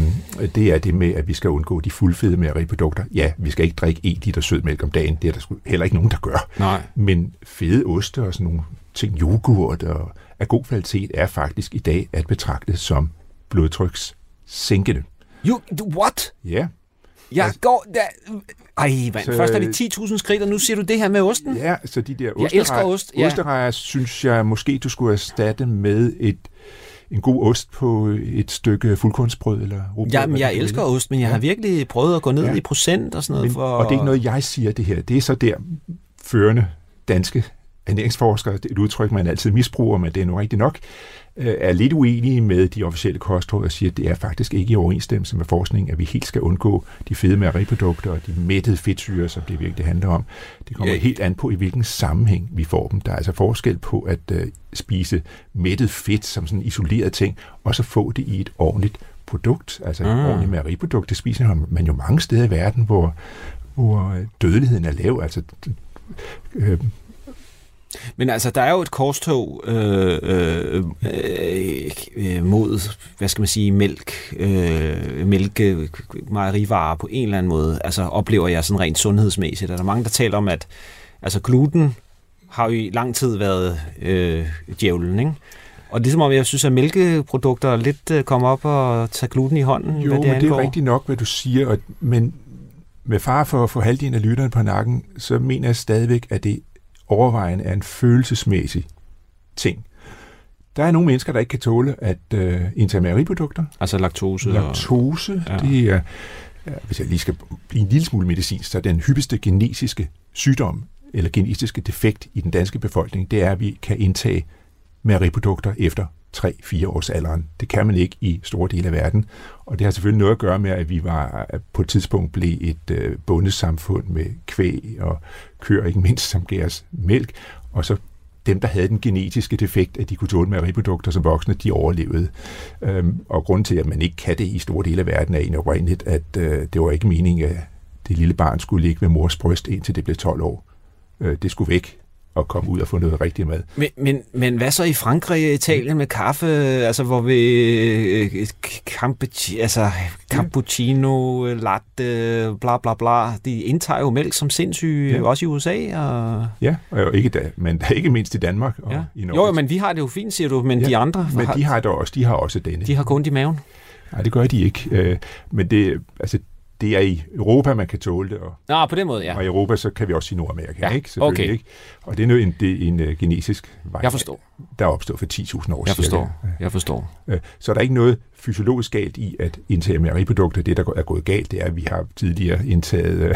det er det med, at vi skal undgå de fuldfede mejeriprodukter. Ja, vi skal ikke drikke 1 liter sødmælk om dagen. Det er der sgu heller ikke nogen, der gør. Nej. Men fede oste og sådan nogle ting, yoghurt og af god kvalitet, er faktisk i dag at betragte som blodtrykssænkende. You, what? Ja, Jeg Altså- går der... Ej, mand. Så- Først er vi 10.000 skridt, og nu siger du det her med osten? ja så de der Jeg elsker ost, ja. osterejer, synes jeg måske, du skulle erstatte med et, en god ost på et stykke fuldkornsbrød eller rugbrød. Jamen, jeg elsker ost, men jeg har virkelig prøvet at gå ned Ja. i procent og sådan noget. Men, for... Og det er ikke noget, jeg siger det her. Det er så der førende danske ernæringsforskere, det er et udtryk, man altid misbruger, men det er nu rigtigt nok, øh, er lidt uenige med de officielle kostråd og siger, at det er faktisk ikke i overensstemmelse med forskning, at vi helt skal undgå de fede mejeriprodukter og de mættede fedtsyre, som det virkelig handler om. Det kommer Ja. helt an på, i hvilken sammenhæng vi får dem. Der er altså forskel på at øh, spise mættet fedt som sådan en isoleret ting, og så få det i et ordentligt produkt, altså et Mm. ordentligt mejeriprodukt. Det spiser man jo mange steder i verden, hvor, hvor øh, dødeligheden er lav. Altså, øh, Men altså, der er jo et korstog øh, øh, øh, øh, mod, hvad skal man sige, mælk, øh, mælke, mejerivarer på en eller anden måde. Altså, oplever jeg sådan rent sundhedsmæssigt. Er der mange, der taler om, at altså, gluten har jo i lang tid været øh, djævlen, ikke? Og ligesom om jeg synes, at mælkeprodukter lidt øh, kommer op og tager gluten i hånden, jo, hvad det men det angår. er rigtigt nok, hvad du siger, og, men med far for at få halvdelen af lytterne på nakken, så mener jeg stadigvæk, at det overvejende er en følelsesmæssig ting. Der er nogle mennesker, der ikke kan tåle at øh, indtage mejeriprodukter. Altså laktose. og- Laktose, ja. det er, ja, hvis jeg lige skal blive en lille smule medicinsk, så er den hyppigste genetiske sygdom eller genetiske defekt i den danske befolkning, det er, at vi kan indtage mejeriprodukter efter 3-4 års alderen. Det kan man ikke i store dele af verden. Og det har selvfølgelig noget at gøre med, at vi var at på et tidspunkt blev et øh, bondesamfund med kvæg og køer, ikke mindst, som gav os mælk. Og så dem, der havde den genetiske defekt, at de kunne tåle mejeriprodukter som voksne, de overlevede. Øhm, og grunden til, at man ikke kan det i store dele af verden, er en oprindeligt, at øh, det var ikke meningen, at det lille barn skulle ligge ved mors bryst, indtil det blev 12 år. Øh, det skulle væk og komme ud og få noget rigtig mad. Men, men, men hvad så i Frankrig og Italien med kaffe, altså hvor vi øh, altså, cappuccino, latte, bla bla bla, de indtager jo mælk som sindssyge, ja. Også i USA. Og, Ja, og ikke da, men ikke mindst i Danmark og ja. i Norge. Jo, jo, men vi har det jo fint, siger du, men ja. De andre men har, de har, der også, de har også denne. de har kun i maven. Nej, det gør de ikke. Øh, men det, altså, det er i Europa, man kan tåle det, og, Nå, på den måde, ja. og i Europa, så kan vi også sige Nordamerika, Ja, ikke? Selvfølgelig, okay. ikke? Og det er nu en, det er en uh, genetisk vej, Jeg forstår. der er opstået for 10.000 år Jeg cirka. forstår. Jeg forstår. Øh, Så er der ikke noget fysiologisk galt i at indtage mejeriprodukter. Det, der er gået galt, det er, at vi har tidligere indtaget, øh,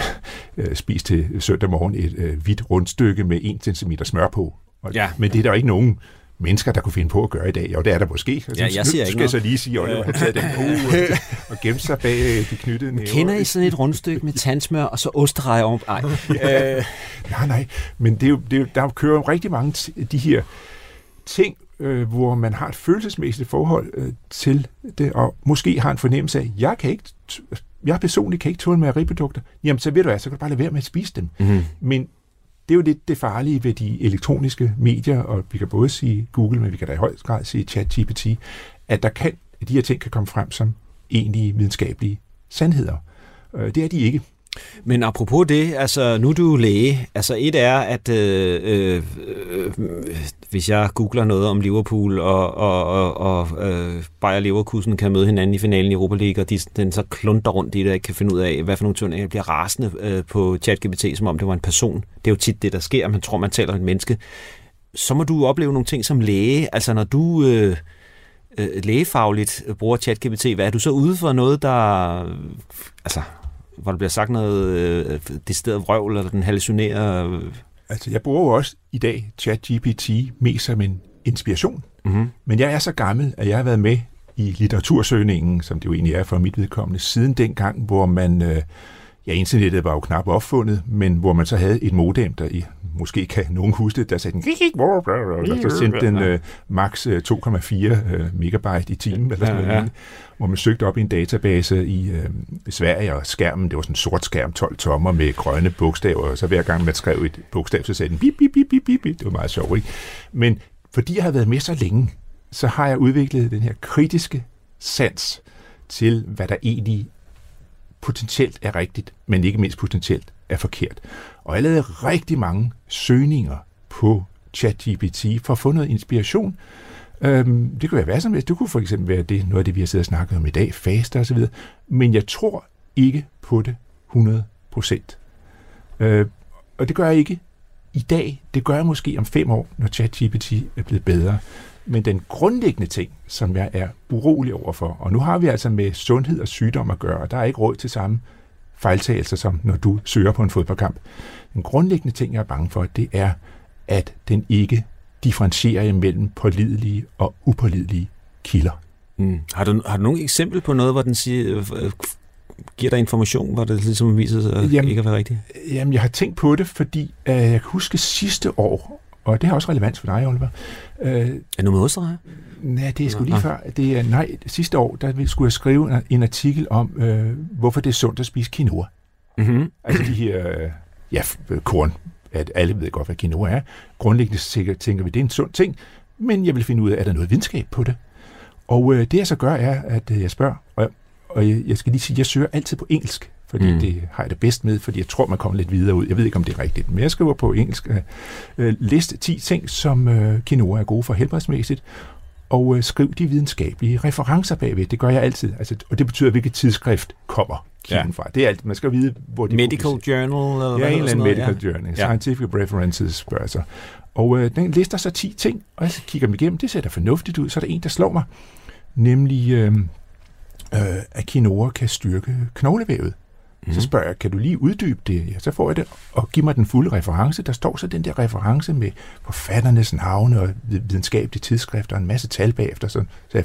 øh, spist til søndag morgen et øh, hvidt rundstykke med 1 cm smør på. Og, Ja. Men det er der ikke nogen mennesker, der kunne finde på at gøre i dag. Og det er der måske. Og Ja, jeg siger nu ikke skal jeg så noget. lige sige, at har taget den *laughs* på og, og gemt sig bag øh, de knyttede næver. Kender I sådan et rundstykke med tandsmør og så osterej om? Ej. *laughs* Øh, Nej, nej, men det er jo, det er jo, der kører jo rigtig mange t- de her ting, øh, hvor man har et følelsesmæssigt forhold øh, til det, og måske har en fornemmelse af, jeg kan ikke, jeg personligt kan ikke tåle mejeriprodukter. Jamen, så ved du hvad, så kan du bare lade være med at spise dem. mm-hmm. Men det er jo lidt det farlige ved de elektroniske medier, og vi kan både sige Google, men vi kan da i høj grad sige ChatGPT, at der kan, de her ting kan komme frem som egentlige videnskabelige sandheder. Øh, det er de ikke. Men apropos det, altså nu er du læge. Altså et er, at øh, øh, øh, hvis jeg googler noget om Liverpool og, og, og, og øh, Bayer Leverkusen kan møde hinanden i finalen i Europa League, og de, den så klunter rundt i det, og ikke kan finde ud af, hvad for nogle turneringer, jeg bliver rasende øh, på ChatGPT, som om det var en person. Det er jo tit det, der sker. Man tror, man taler om et menneske. Så må du opleve nogle ting som læge. Altså når du... Øh, øh, lægefagligt bruger ChatGPT, hvad er du så ude for noget, der altså, hvor der bliver sagt noget øh, decideret vrøvl, eller den hallucinerer? Øh. Altså, jeg bruger jo også i dag ChatGPT mest som en inspiration. Mm-hmm. Men jeg er så gammel, at jeg har været med i litteratursøgningen, som det jo egentlig er for mit vedkommende, siden dengang, hvor man, øh, ja, internettet var jo knap opfundet, men hvor man så havde et modem, der i, måske kan nogen huske det, der sagde den, og så sendte den øh, max øh, 2,4 øh, megabyte i timen, eller sådan Ja, noget, ja. hvor man søgte op i en database i, øh, Sverige, og skærmen, det var sådan en sort skærm, 12 tommer med grønne bogstaver, og så hver gang man skrev et bogstav, så sagde den bip, bip, bip, bip, bip. Det var meget sjovt, ikke? Men fordi jeg har været med så længe, så har jeg udviklet den her kritiske sans til, hvad der egentlig potentielt er rigtigt, men ikke mindst potentielt er forkert. Og jeg lavede rigtig mange søgninger på ChatGPT for at få noget inspiration. Øhm, det kunne være hvad som helst. Det kunne for eksempel være det, noget af det, vi har siddet og snakket om i dag, faste osv. Men jeg tror ikke på det 100 procent. Øh, og det gør jeg ikke i dag. Det gør jeg måske om fem år, når ChatGPT er blevet bedre. Men den grundlæggende ting, som jeg er urolig overfor, og nu har vi altså med sundhed og sygdom at gøre, og der er ikke råd til samme fejltagelser, som når du søger på en fodboldkamp. Den grundlæggende ting, jeg er bange for, det er, at den ikke differentierer imellem pålidelige og upålidelige kilder. Mm. Har, du, har du nogle eksempel på noget, hvor den siger, øh, øh, giver dig information, hvor det ligesom viser sig Jamen- ikke at være rigtigt? Jamen, jeg har tænkt på det, fordi øh, jeg kan huske sidste år, og det har også relevans for dig, Oliver. Øh, Er noget med Østerrejer? nej, det er sgu lige nå. før. Det er, nej, sidste år, der skulle jeg skrive en, en artikel om, øh, hvorfor det er sundt at spise quinoa. Mm-hmm. Altså de her, øh, ja, f- korn, at alle ved godt, hvad quinoa er. Grundlæggende sikkert tænker vi, det er en sund ting, men jeg vil finde ud af, er der noget videnskab på det? Og øh, det jeg så gør, er, at øh, jeg spørger, og, og jeg, jeg skal lige sige, jeg søger altid på engelsk, fordi Mm. det har jeg det bedst med, fordi jeg tror, man kommer lidt videre ud. Jeg ved ikke, om det er rigtigt, men jeg skriver på engelsk, øh, øh, list 10 ting, som øh, quinoa er gode for helbredsmæssigt, og øh, skriv de videnskabelige referencer bagved. Det gør jeg altid. Altså, og det betyder, hvilket tidsskrift kommer kilden Ja. fra. Det er alt. Man skal vide, hvor de Medical. Journal? Eller hvad Ja, en hedder eller anden medical journal. Ja. Scientific references spørger sig. Og øh, den lister så 10 ting, og jeg kigger dem igennem. Det ser da fornuftigt ud. Så er der en, der slår mig. Nemlig, øh, øh, at quinoa kan styrke knoglevævet. Mm. Så spørger jeg, kan du lige uddybe det? Ja, så får jeg det, og giv mig den fulde reference. Der står så den der reference med forfatternes navne og videnskabelige tidsskrifter og en masse tal bagefter, så, så jeg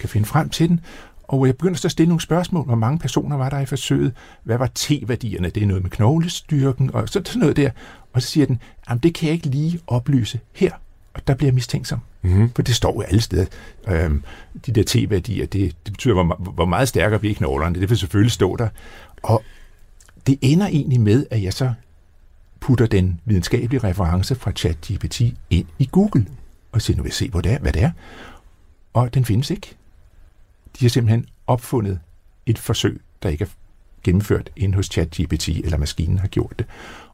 kan finde frem til den. Og jeg begynder så at stille nogle spørgsmål. Hvor mange personer var der i forsøget? Hvad var T-værdierne? Det er noget med knoglestyrken og så sådan noget der. Og så siger den, jamen det kan jeg ikke lige oplyse her. Og der bliver jeg mistænksom. Mm-hmm. For det står jo alle steder. Øhm, de der T-værdier, det, det betyder, hvor, hvor meget stærkere bliver knoglerne. Det vil selvfølgelig stå der. Og det ender egentlig med, at jeg så putter den videnskabelige reference fra ChatGPT ind i Google. Og siger, nu vil jeg se, hvor det er, hvad det er. Og den findes ikke. De har simpelthen opfundet et forsøg, der ikke er gennemført inde hos ChatGPT, eller maskinen har gjort det.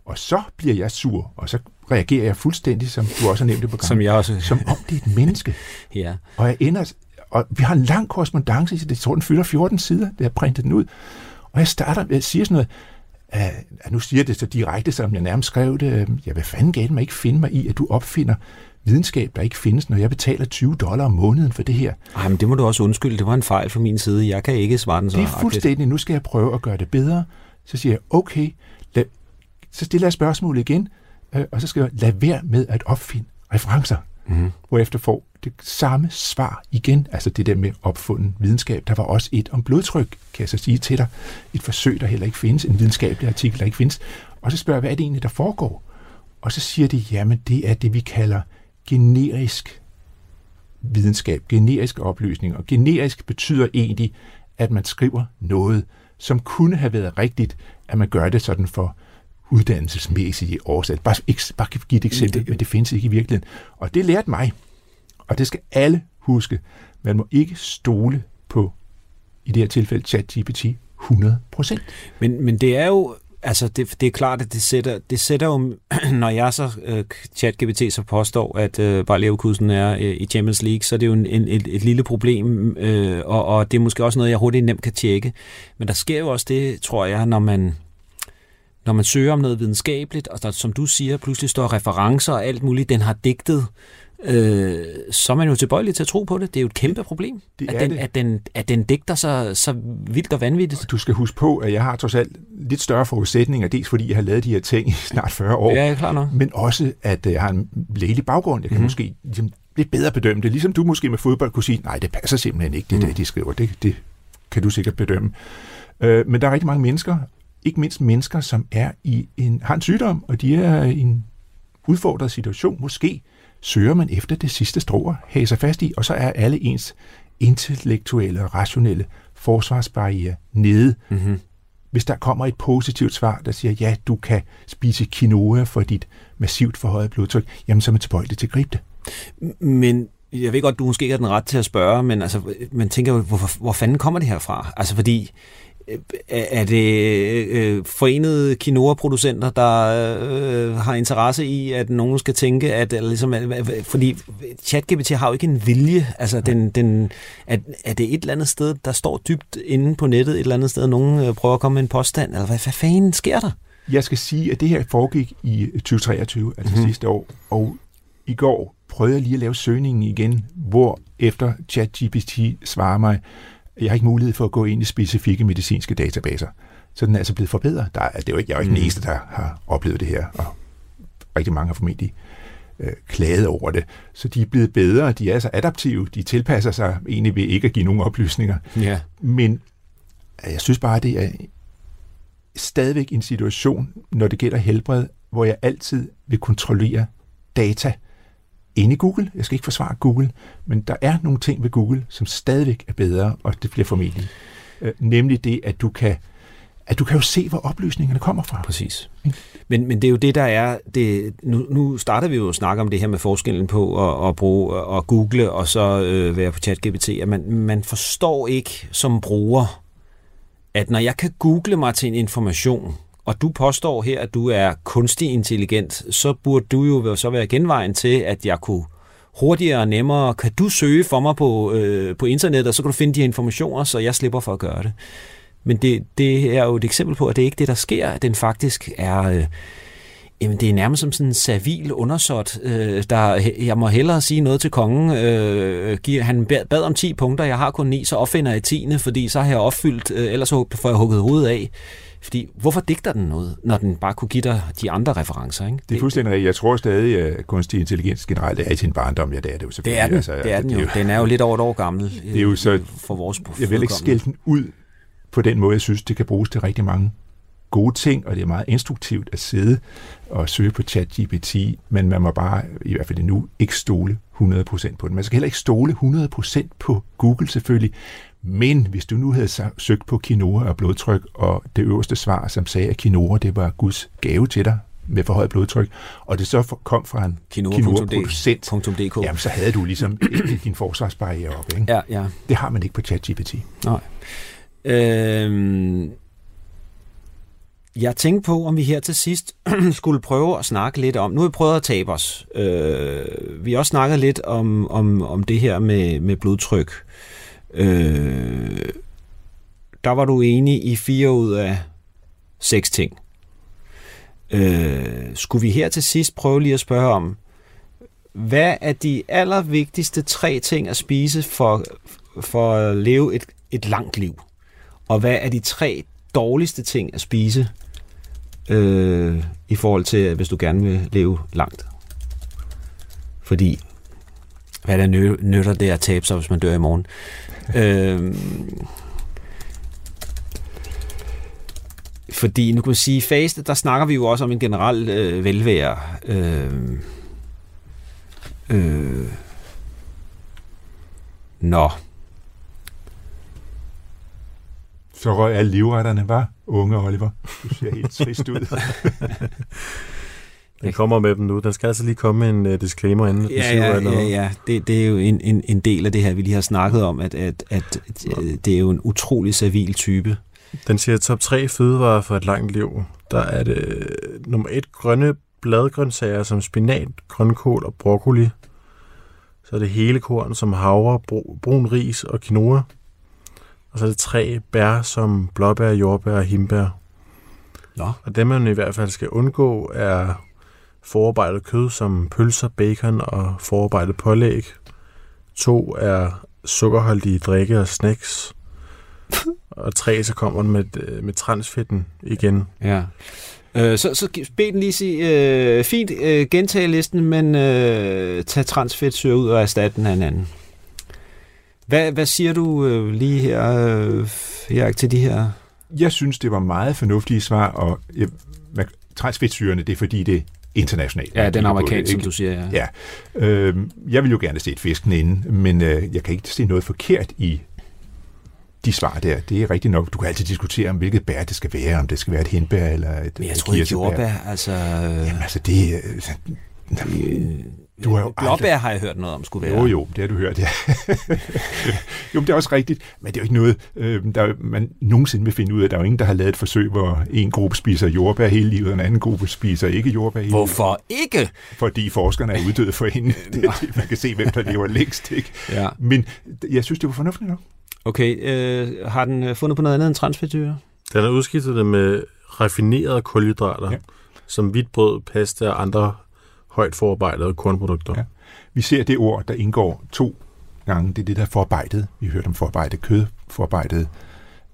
Og så bliver jeg sur, og så reagerer jeg fuldstændig, som du også har nævnt det på gang, Som jeg også... som om det er et menneske. *laughs* Ja. Og jeg ender, og vi har en lang korrespondence, det tror, den fylder 14 sider, da jeg printet den ud. Og jeg starter med at sige sådan noget, uh, nu siger jeg det så direkte, som jeg nærmest skrev det, ja, hvad fanden gav mig ikke finde mig i, at du opfinder videnskab, der ikke findes, når jeg betaler 20 dollar om måneden for det her. Ej, men det må du også undskylde. Det var en fejl fra min side. Jeg kan ikke svare den så Det er fuldstændig. Nu skal jeg prøve at gøre det bedre. Så siger jeg, okay, lad, så stiller jeg spørgsmålet igen, øh, og så skal jeg lade være med at opfinde referencer. Mm-hmm. Hvorefter får det samme svar igen, altså det der med opfunden videnskab. Der var også et om blodtryk, kan jeg så sige til dig. Et forsøg, der heller ikke findes, en videnskabelig artikel, der ikke findes. Og så spørger jeg, hvad er det egentlig, der foregår? Og så siger de, jamen det er det, vi kalder generisk videnskab, generiske oplysninger. Og generisk betyder egentlig, at man skriver noget, som kunne have været rigtigt, at man gør det sådan for uddannelsesmæssige årsager. Bare, ikke, bare give et eksempel, men det findes ikke i virkeligheden. Og det lærte mig, og det skal alle huske. Man må ikke stole på, i det her tilfælde, ChatGPT 100%. Men, men det er jo altså det, det er klart, at det sætter, det sætter jo, *clears throat* når jeg så uh, ChatGPT så påstår, at uh, Bayer Leverkusen er uh, i Champions League, så er det jo en, en, et, et lille problem, uh, og, og det er måske også noget, jeg hurtigt nemt kan tjekke. Men der sker jo også det, tror jeg, når man, når man søger om noget videnskabeligt, og der, som du siger, pludselig står referencer og alt muligt, den har digtet øh, så er man jo tilbøjelig til at tro på det. Det er jo et kæmpe problem, det at, den, det. At, den, at den digter så, så vildt og vanvittigt. Og du skal huske på, at jeg har trods alt lidt større forudsætninger, dels fordi jeg har lavet de her ting i snart 40 år, ja, klar nok. men også, at jeg har en lægelig baggrund. Jeg kan mm. måske ligesom, lidt bedre bedømme det. Ligesom du måske med fodbold kunne sige, nej, det passer simpelthen ikke, det mm. der, de skriver. Det, det kan du sikkert bedømme. Øh, men der er rigtig mange mennesker, ikke mindst mennesker, som er i en, har en sygdom, og de er i en udfordret situation, måske søger man efter det sidste strå at sig fast i, og så er alle ens intellektuelle og rationelle forsvarsbarriere nede. Mm-hmm. Hvis der kommer et positivt svar, der siger, ja, du kan spise quinoa for dit massivt forhøjet blodtryk, jamen så er man tilbøjelig til at gribe det. Men jeg ved godt, du måske ikke har den ret til at spørge, men altså, man tænker jo, hvor, hvor fanden kommer det her fra? Altså fordi, er det øh, forenede quinoa-producenter, der øh, har interesse i, at nogen skal tænke, at eller ligesom, fordi ChatGPT har jo ikke en vilje, altså den, den, at, er det et eller andet sted, der står dybt inde på nettet, et eller andet sted, nogen øh, prøver at komme med en påstand, eller hvad, hvad fanden sker der? Jeg skal sige, at det her foregik i 2023, altså mm-hmm. sidste år, og i går prøvede jeg lige at lave søgningen igen, hvor efter ChatGPT svarer mig, jeg har ikke mulighed for at gå ind i specifikke medicinske databaser. Så den er altså blevet forbedret. Der er, det er jo ikke, jeg er jo ikke mm. den eneste, der har oplevet det her, og rigtig mange har formentlig øh, klaget over det. Så de er blevet bedre, de er så adaptive, de tilpasser sig egentlig ved ikke at give nogen oplysninger. Ja. Men jeg synes bare, det er stadigvæk en situation, når det gælder helbred, hvor jeg altid vil kontrollere data inde i Google. Jeg skal ikke forsvare Google, men der er nogle ting ved Google, som stadigvæk er bedre, og det bliver formentlig. Øh, nemlig det, at du kan at du kan jo se, hvor oplysningerne kommer fra. Præcis. Men, men det er jo det, der er... Det, nu, nu starter vi jo at snakke om det her med forskellen på at, at bruge og google og så øh, være på ChatGPT, at man, man forstår ikke som bruger, at når jeg kan google mig til en information, og du påstår her, at du er kunstig intelligent, så burde du jo så være genvejen til, at jeg kunne hurtigere og nemmere, kan du søge for mig på, øh, på internettet, og så kan du finde de informationer, så jeg slipper for at gøre det. Men det, det er jo et eksempel på, at det ikke er det, der sker, at den faktisk er... Øh, Jamen, det er nærmest som sådan en servil undersåt, øh, der, jeg må hellere sige noget til kongen. Øh, giver, han bad om 10 punkter, jeg har kun 9, så opfinder jeg 10, fordi så har jeg opfyldt, øh, ellers får jeg hugget hovedet af. Fordi hvorfor digter den noget, når den bare kunne give dig de andre referencer? Ikke? Det er fuldstændig rigtigt. Jeg tror stadig, at kunstig intelligens generelt er i sin barndom. Ja, det er det jo selvfølgelig. Det er den, altså, det er den jo. Den er jo lidt over et år gammel det er jo så, øh, for vores Jeg vil ikke skælde den ud på den måde. Jeg synes, det kan bruges til rigtig mange gode ting, og det er meget instruktivt at sidde og søge på ChatGPT, men man må bare, i hvert fald nu, ikke stole 100% på den. Man skal heller ikke stole 100% på Google selvfølgelig, men hvis du nu havde søgt på quinoa og blodtryk, og det øverste svar, som sagde, at quinoa det var Guds gave til dig med forhøjet blodtryk, og det så kom fra en quinoa-producent, quinoa jamen så havde du ligesom *clears throat* din forsvarsbarriere op. Ikke? Ja, ja. Det har man ikke på ChatGPT. Nej. Øhm, jeg tænkte på, om vi her til sidst *clears throat* skulle prøve at snakke lidt om, nu har vi prøvet at tabe os. Øh, vi har også snakket lidt om, om, om det her med, med blodtryk. Øh, der var du enig i fire ud af seks ting. Øh, skulle vi her til sidst prøve lige at spørge om, hvad er de allervigtigste tre ting at spise for, for at leve et, et langt liv? Og hvad er de tre dårligste ting at spise øh, i forhold til, hvis du gerne vil leve langt? Fordi, hvad der nytter det at tabe sig, hvis man dør i morgen? øh, fordi nu kan man sige, faste, der snakker vi jo også om en generel øh, velvære. Øh, øh, nå. Så røg alle livretterne, var unge Oliver. Du ser helt trist ud. *laughs* Den kommer med dem nu. Den skal altså lige komme en uh, disclaimer inden. Ja, ja, ja, ja. Det, det er jo en, en, en del af det her, vi lige har snakket om, at, at, at, at det er jo en utrolig servil type. Den siger top 3 fødevarer for et langt liv. Der er det øh, nummer 1 grønne bladgrøntsager som spinat, grønkål og broccoli. Så er det hele korn som havre, brun ris og quinoa. Og så er det tre bær som blåbær, jordbær og himbær. Nå. Og det man i hvert fald skal undgå er forarbejdet kød som pølser, bacon og forarbejdet pålæg. To er sukkerholdige drikke og snacks. *laughs* og tre, så kommer den med, med transfetten igen. Ja. Øh, så, så bed den lige sige, øh, fint øh, gentage listen, men øh, tag transfedtsyre ud og erstat den af en anden. Hvad, hvad siger du øh, lige her, øh, her til de her? Jeg synes, det var meget fornuftige svar, og jeg, transfedtsyrene, det er fordi, det internationalt. Ja, den amerikanske, som du siger. Ja. ja. Øh, jeg vil jo gerne se et fisken inde, men øh, jeg kan ikke se noget forkert i de svar der. Det er rigtigt nok. Du kan altid diskutere, om hvilket bær det skal være, om det skal være et hindbær eller et Men jeg tror ikke jordbær, altså... Jamen altså, det... Øh, det du har jo Blåbær aldrig... har jeg hørt noget om, skulle være. Jo, jo, det har du hørt, ja. *laughs* jo, det er også rigtigt, men det er jo ikke noget, øh, der man nogensinde vil finde ud af. Der er jo ingen, der har lavet et forsøg, hvor en gruppe spiser jordbær hele livet, og en anden gruppe spiser ikke jordbær hele Hvorfor livet. ikke? Fordi forskerne er uddøde for hende. *laughs* det, det, man kan se, hvem der lever længst, ikke? Ja. Men jeg synes, det var fornuftigt nok. Okay, øh, har den øh, fundet på noget andet end transfedtsyre? Den har udskiftet det med raffinerede kulhydrater, ja. som hvidt brød, pasta og andre højt forarbejdede kornprodukter. Ja. Vi ser det ord, der indgår to gange. Det er det, der er forarbejdet. Vi har hørt om forarbejdet kød, forarbejdet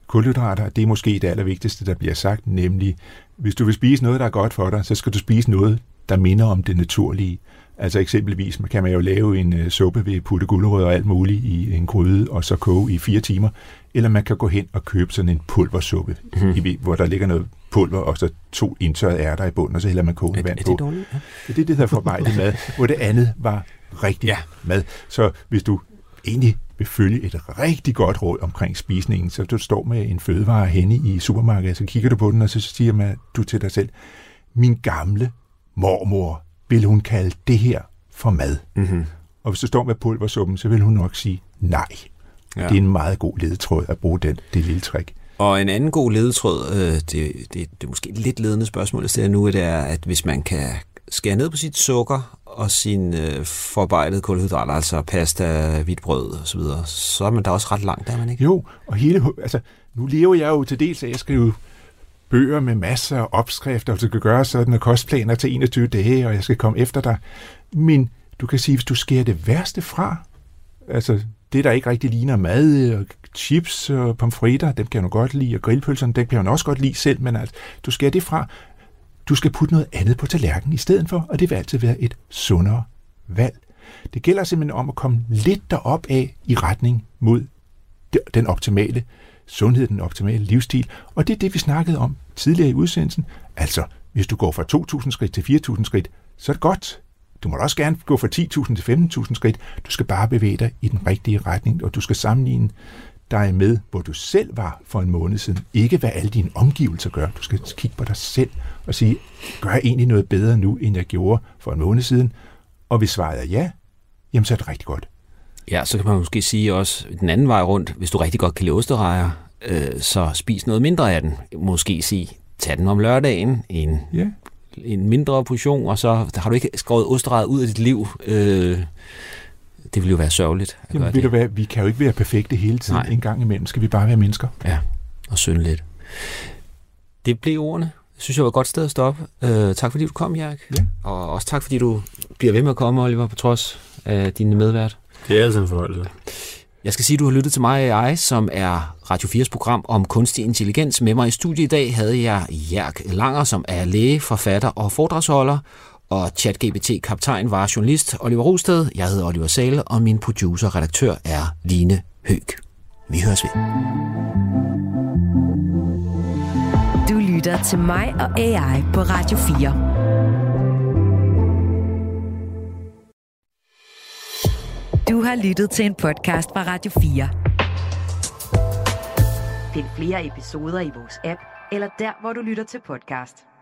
kulhydrater. Det er måske det allervigtigste, der bliver sagt, nemlig, hvis du vil spise noget, der er godt for dig, så skal du spise noget, der minder om det naturlige. Altså eksempelvis man kan man jo lave en uh, suppe ved putte gulerødder og alt muligt i en gryde, og så koge i fire timer. Eller man kan gå hen og købe sådan en pulversuppe, mm. i, hvor der ligger noget pulver, og så to indtørrede ærter i bunden, og så hælder man kogende vand er, på. Er det dårligt? Ja. Det er det, der hedder forarbejdet mad, hvor det andet var rigtig ja. mad. Så hvis du egentlig vil følge et rigtig godt råd omkring spisningen, så du står med en fødevare henne i supermarkedet, så kigger du på den, og så siger man, du til dig selv, min gamle mormor vil hun kalde det her for mad. Mm-hmm. Og hvis du står med pulversuppen, så vil hun nok sige nej. Ja. Det er en meget god ledetråd at bruge den, det lille trick. Og en anden god ledetråd, øh, det, det, det er måske et lidt ledende spørgsmål, jeg stiller nu, det er, at hvis man kan skære ned på sit sukker og sin øh, forarbejdede kulhydrater, altså pasta, hvidt brød og så videre, så er man da også ret langt, der man ikke? Jo, og hele, altså, nu lever jeg jo til dels af, at jeg skriver bøger med masser af opskrifter, og du kan gøre sådan og kostplaner til 21 dage, og jeg skal komme efter dig. Men du kan sige, hvis du skærer det værste fra, altså det, der ikke rigtig ligner mad, og chips og pomfritter, dem kan du godt lide, og grillpølserne, dem kan du også godt lide selv, men altså, du skærer det fra. Du skal putte noget andet på tallerkenen i stedet for, og det vil altid være et sundere valg. Det gælder simpelthen om at komme lidt derop af i retning mod den optimale sundhed, den optimale livsstil. Og det er det, vi snakkede om tidligere i udsendelsen. Altså, hvis du går fra 2.000 skridt til 4.000 skridt, så er det godt. Du må også gerne gå fra 10.000 til 15.000 skridt. Du skal bare bevæge dig i den rigtige retning, og du skal sammenligne dig med, hvor du selv var for en måned siden. Ikke hvad alle dine omgivelser gør. Du skal kigge på dig selv og sige, gør jeg egentlig noget bedre nu, end jeg gjorde for en måned siden? Og hvis svaret er ja, jamen så er det rigtig godt. Ja, så kan man måske sige også den anden vej rundt, hvis du rigtig godt kan lide osterejer, øh, så spis noget mindre af den. Måske sige, tag den om lørdagen, en, ja. en mindre portion, og så har du ikke skåret osterejer ud af dit liv. Øh, det vil jo være sørgeligt. At Jamen, ved det. du hvad, vi kan jo ikke være perfekte hele tiden. Nej. En gang imellem skal vi bare være mennesker. Ja. og synde lidt. Det blev ordene. Det synes jeg var et godt sted at stoppe. Uh, tak fordi du kom, Jørg. Ja. Og også tak fordi du bliver ved med at komme, Oliver, på trods af dine medvært. Det er altid en fornøjelse. Jeg skal sige, at du har lyttet til mig og jeg, som er Radio 4's program om kunstig intelligens. Med mig i studiet i dag havde jeg Jærk Langer, som er læge, forfatter og foredragsholder, og ChatGPT-kaptajn var journalist Oliver Rosted. Jeg hedder Oliver Sale, og min producer og redaktør er Line Høg. Vi høres ved. Du lytter til mig og AI på Radio 4. Du har lyttet til en podcast fra Radio 4. Find flere episoder i vores app, eller der, hvor du lytter til podcast.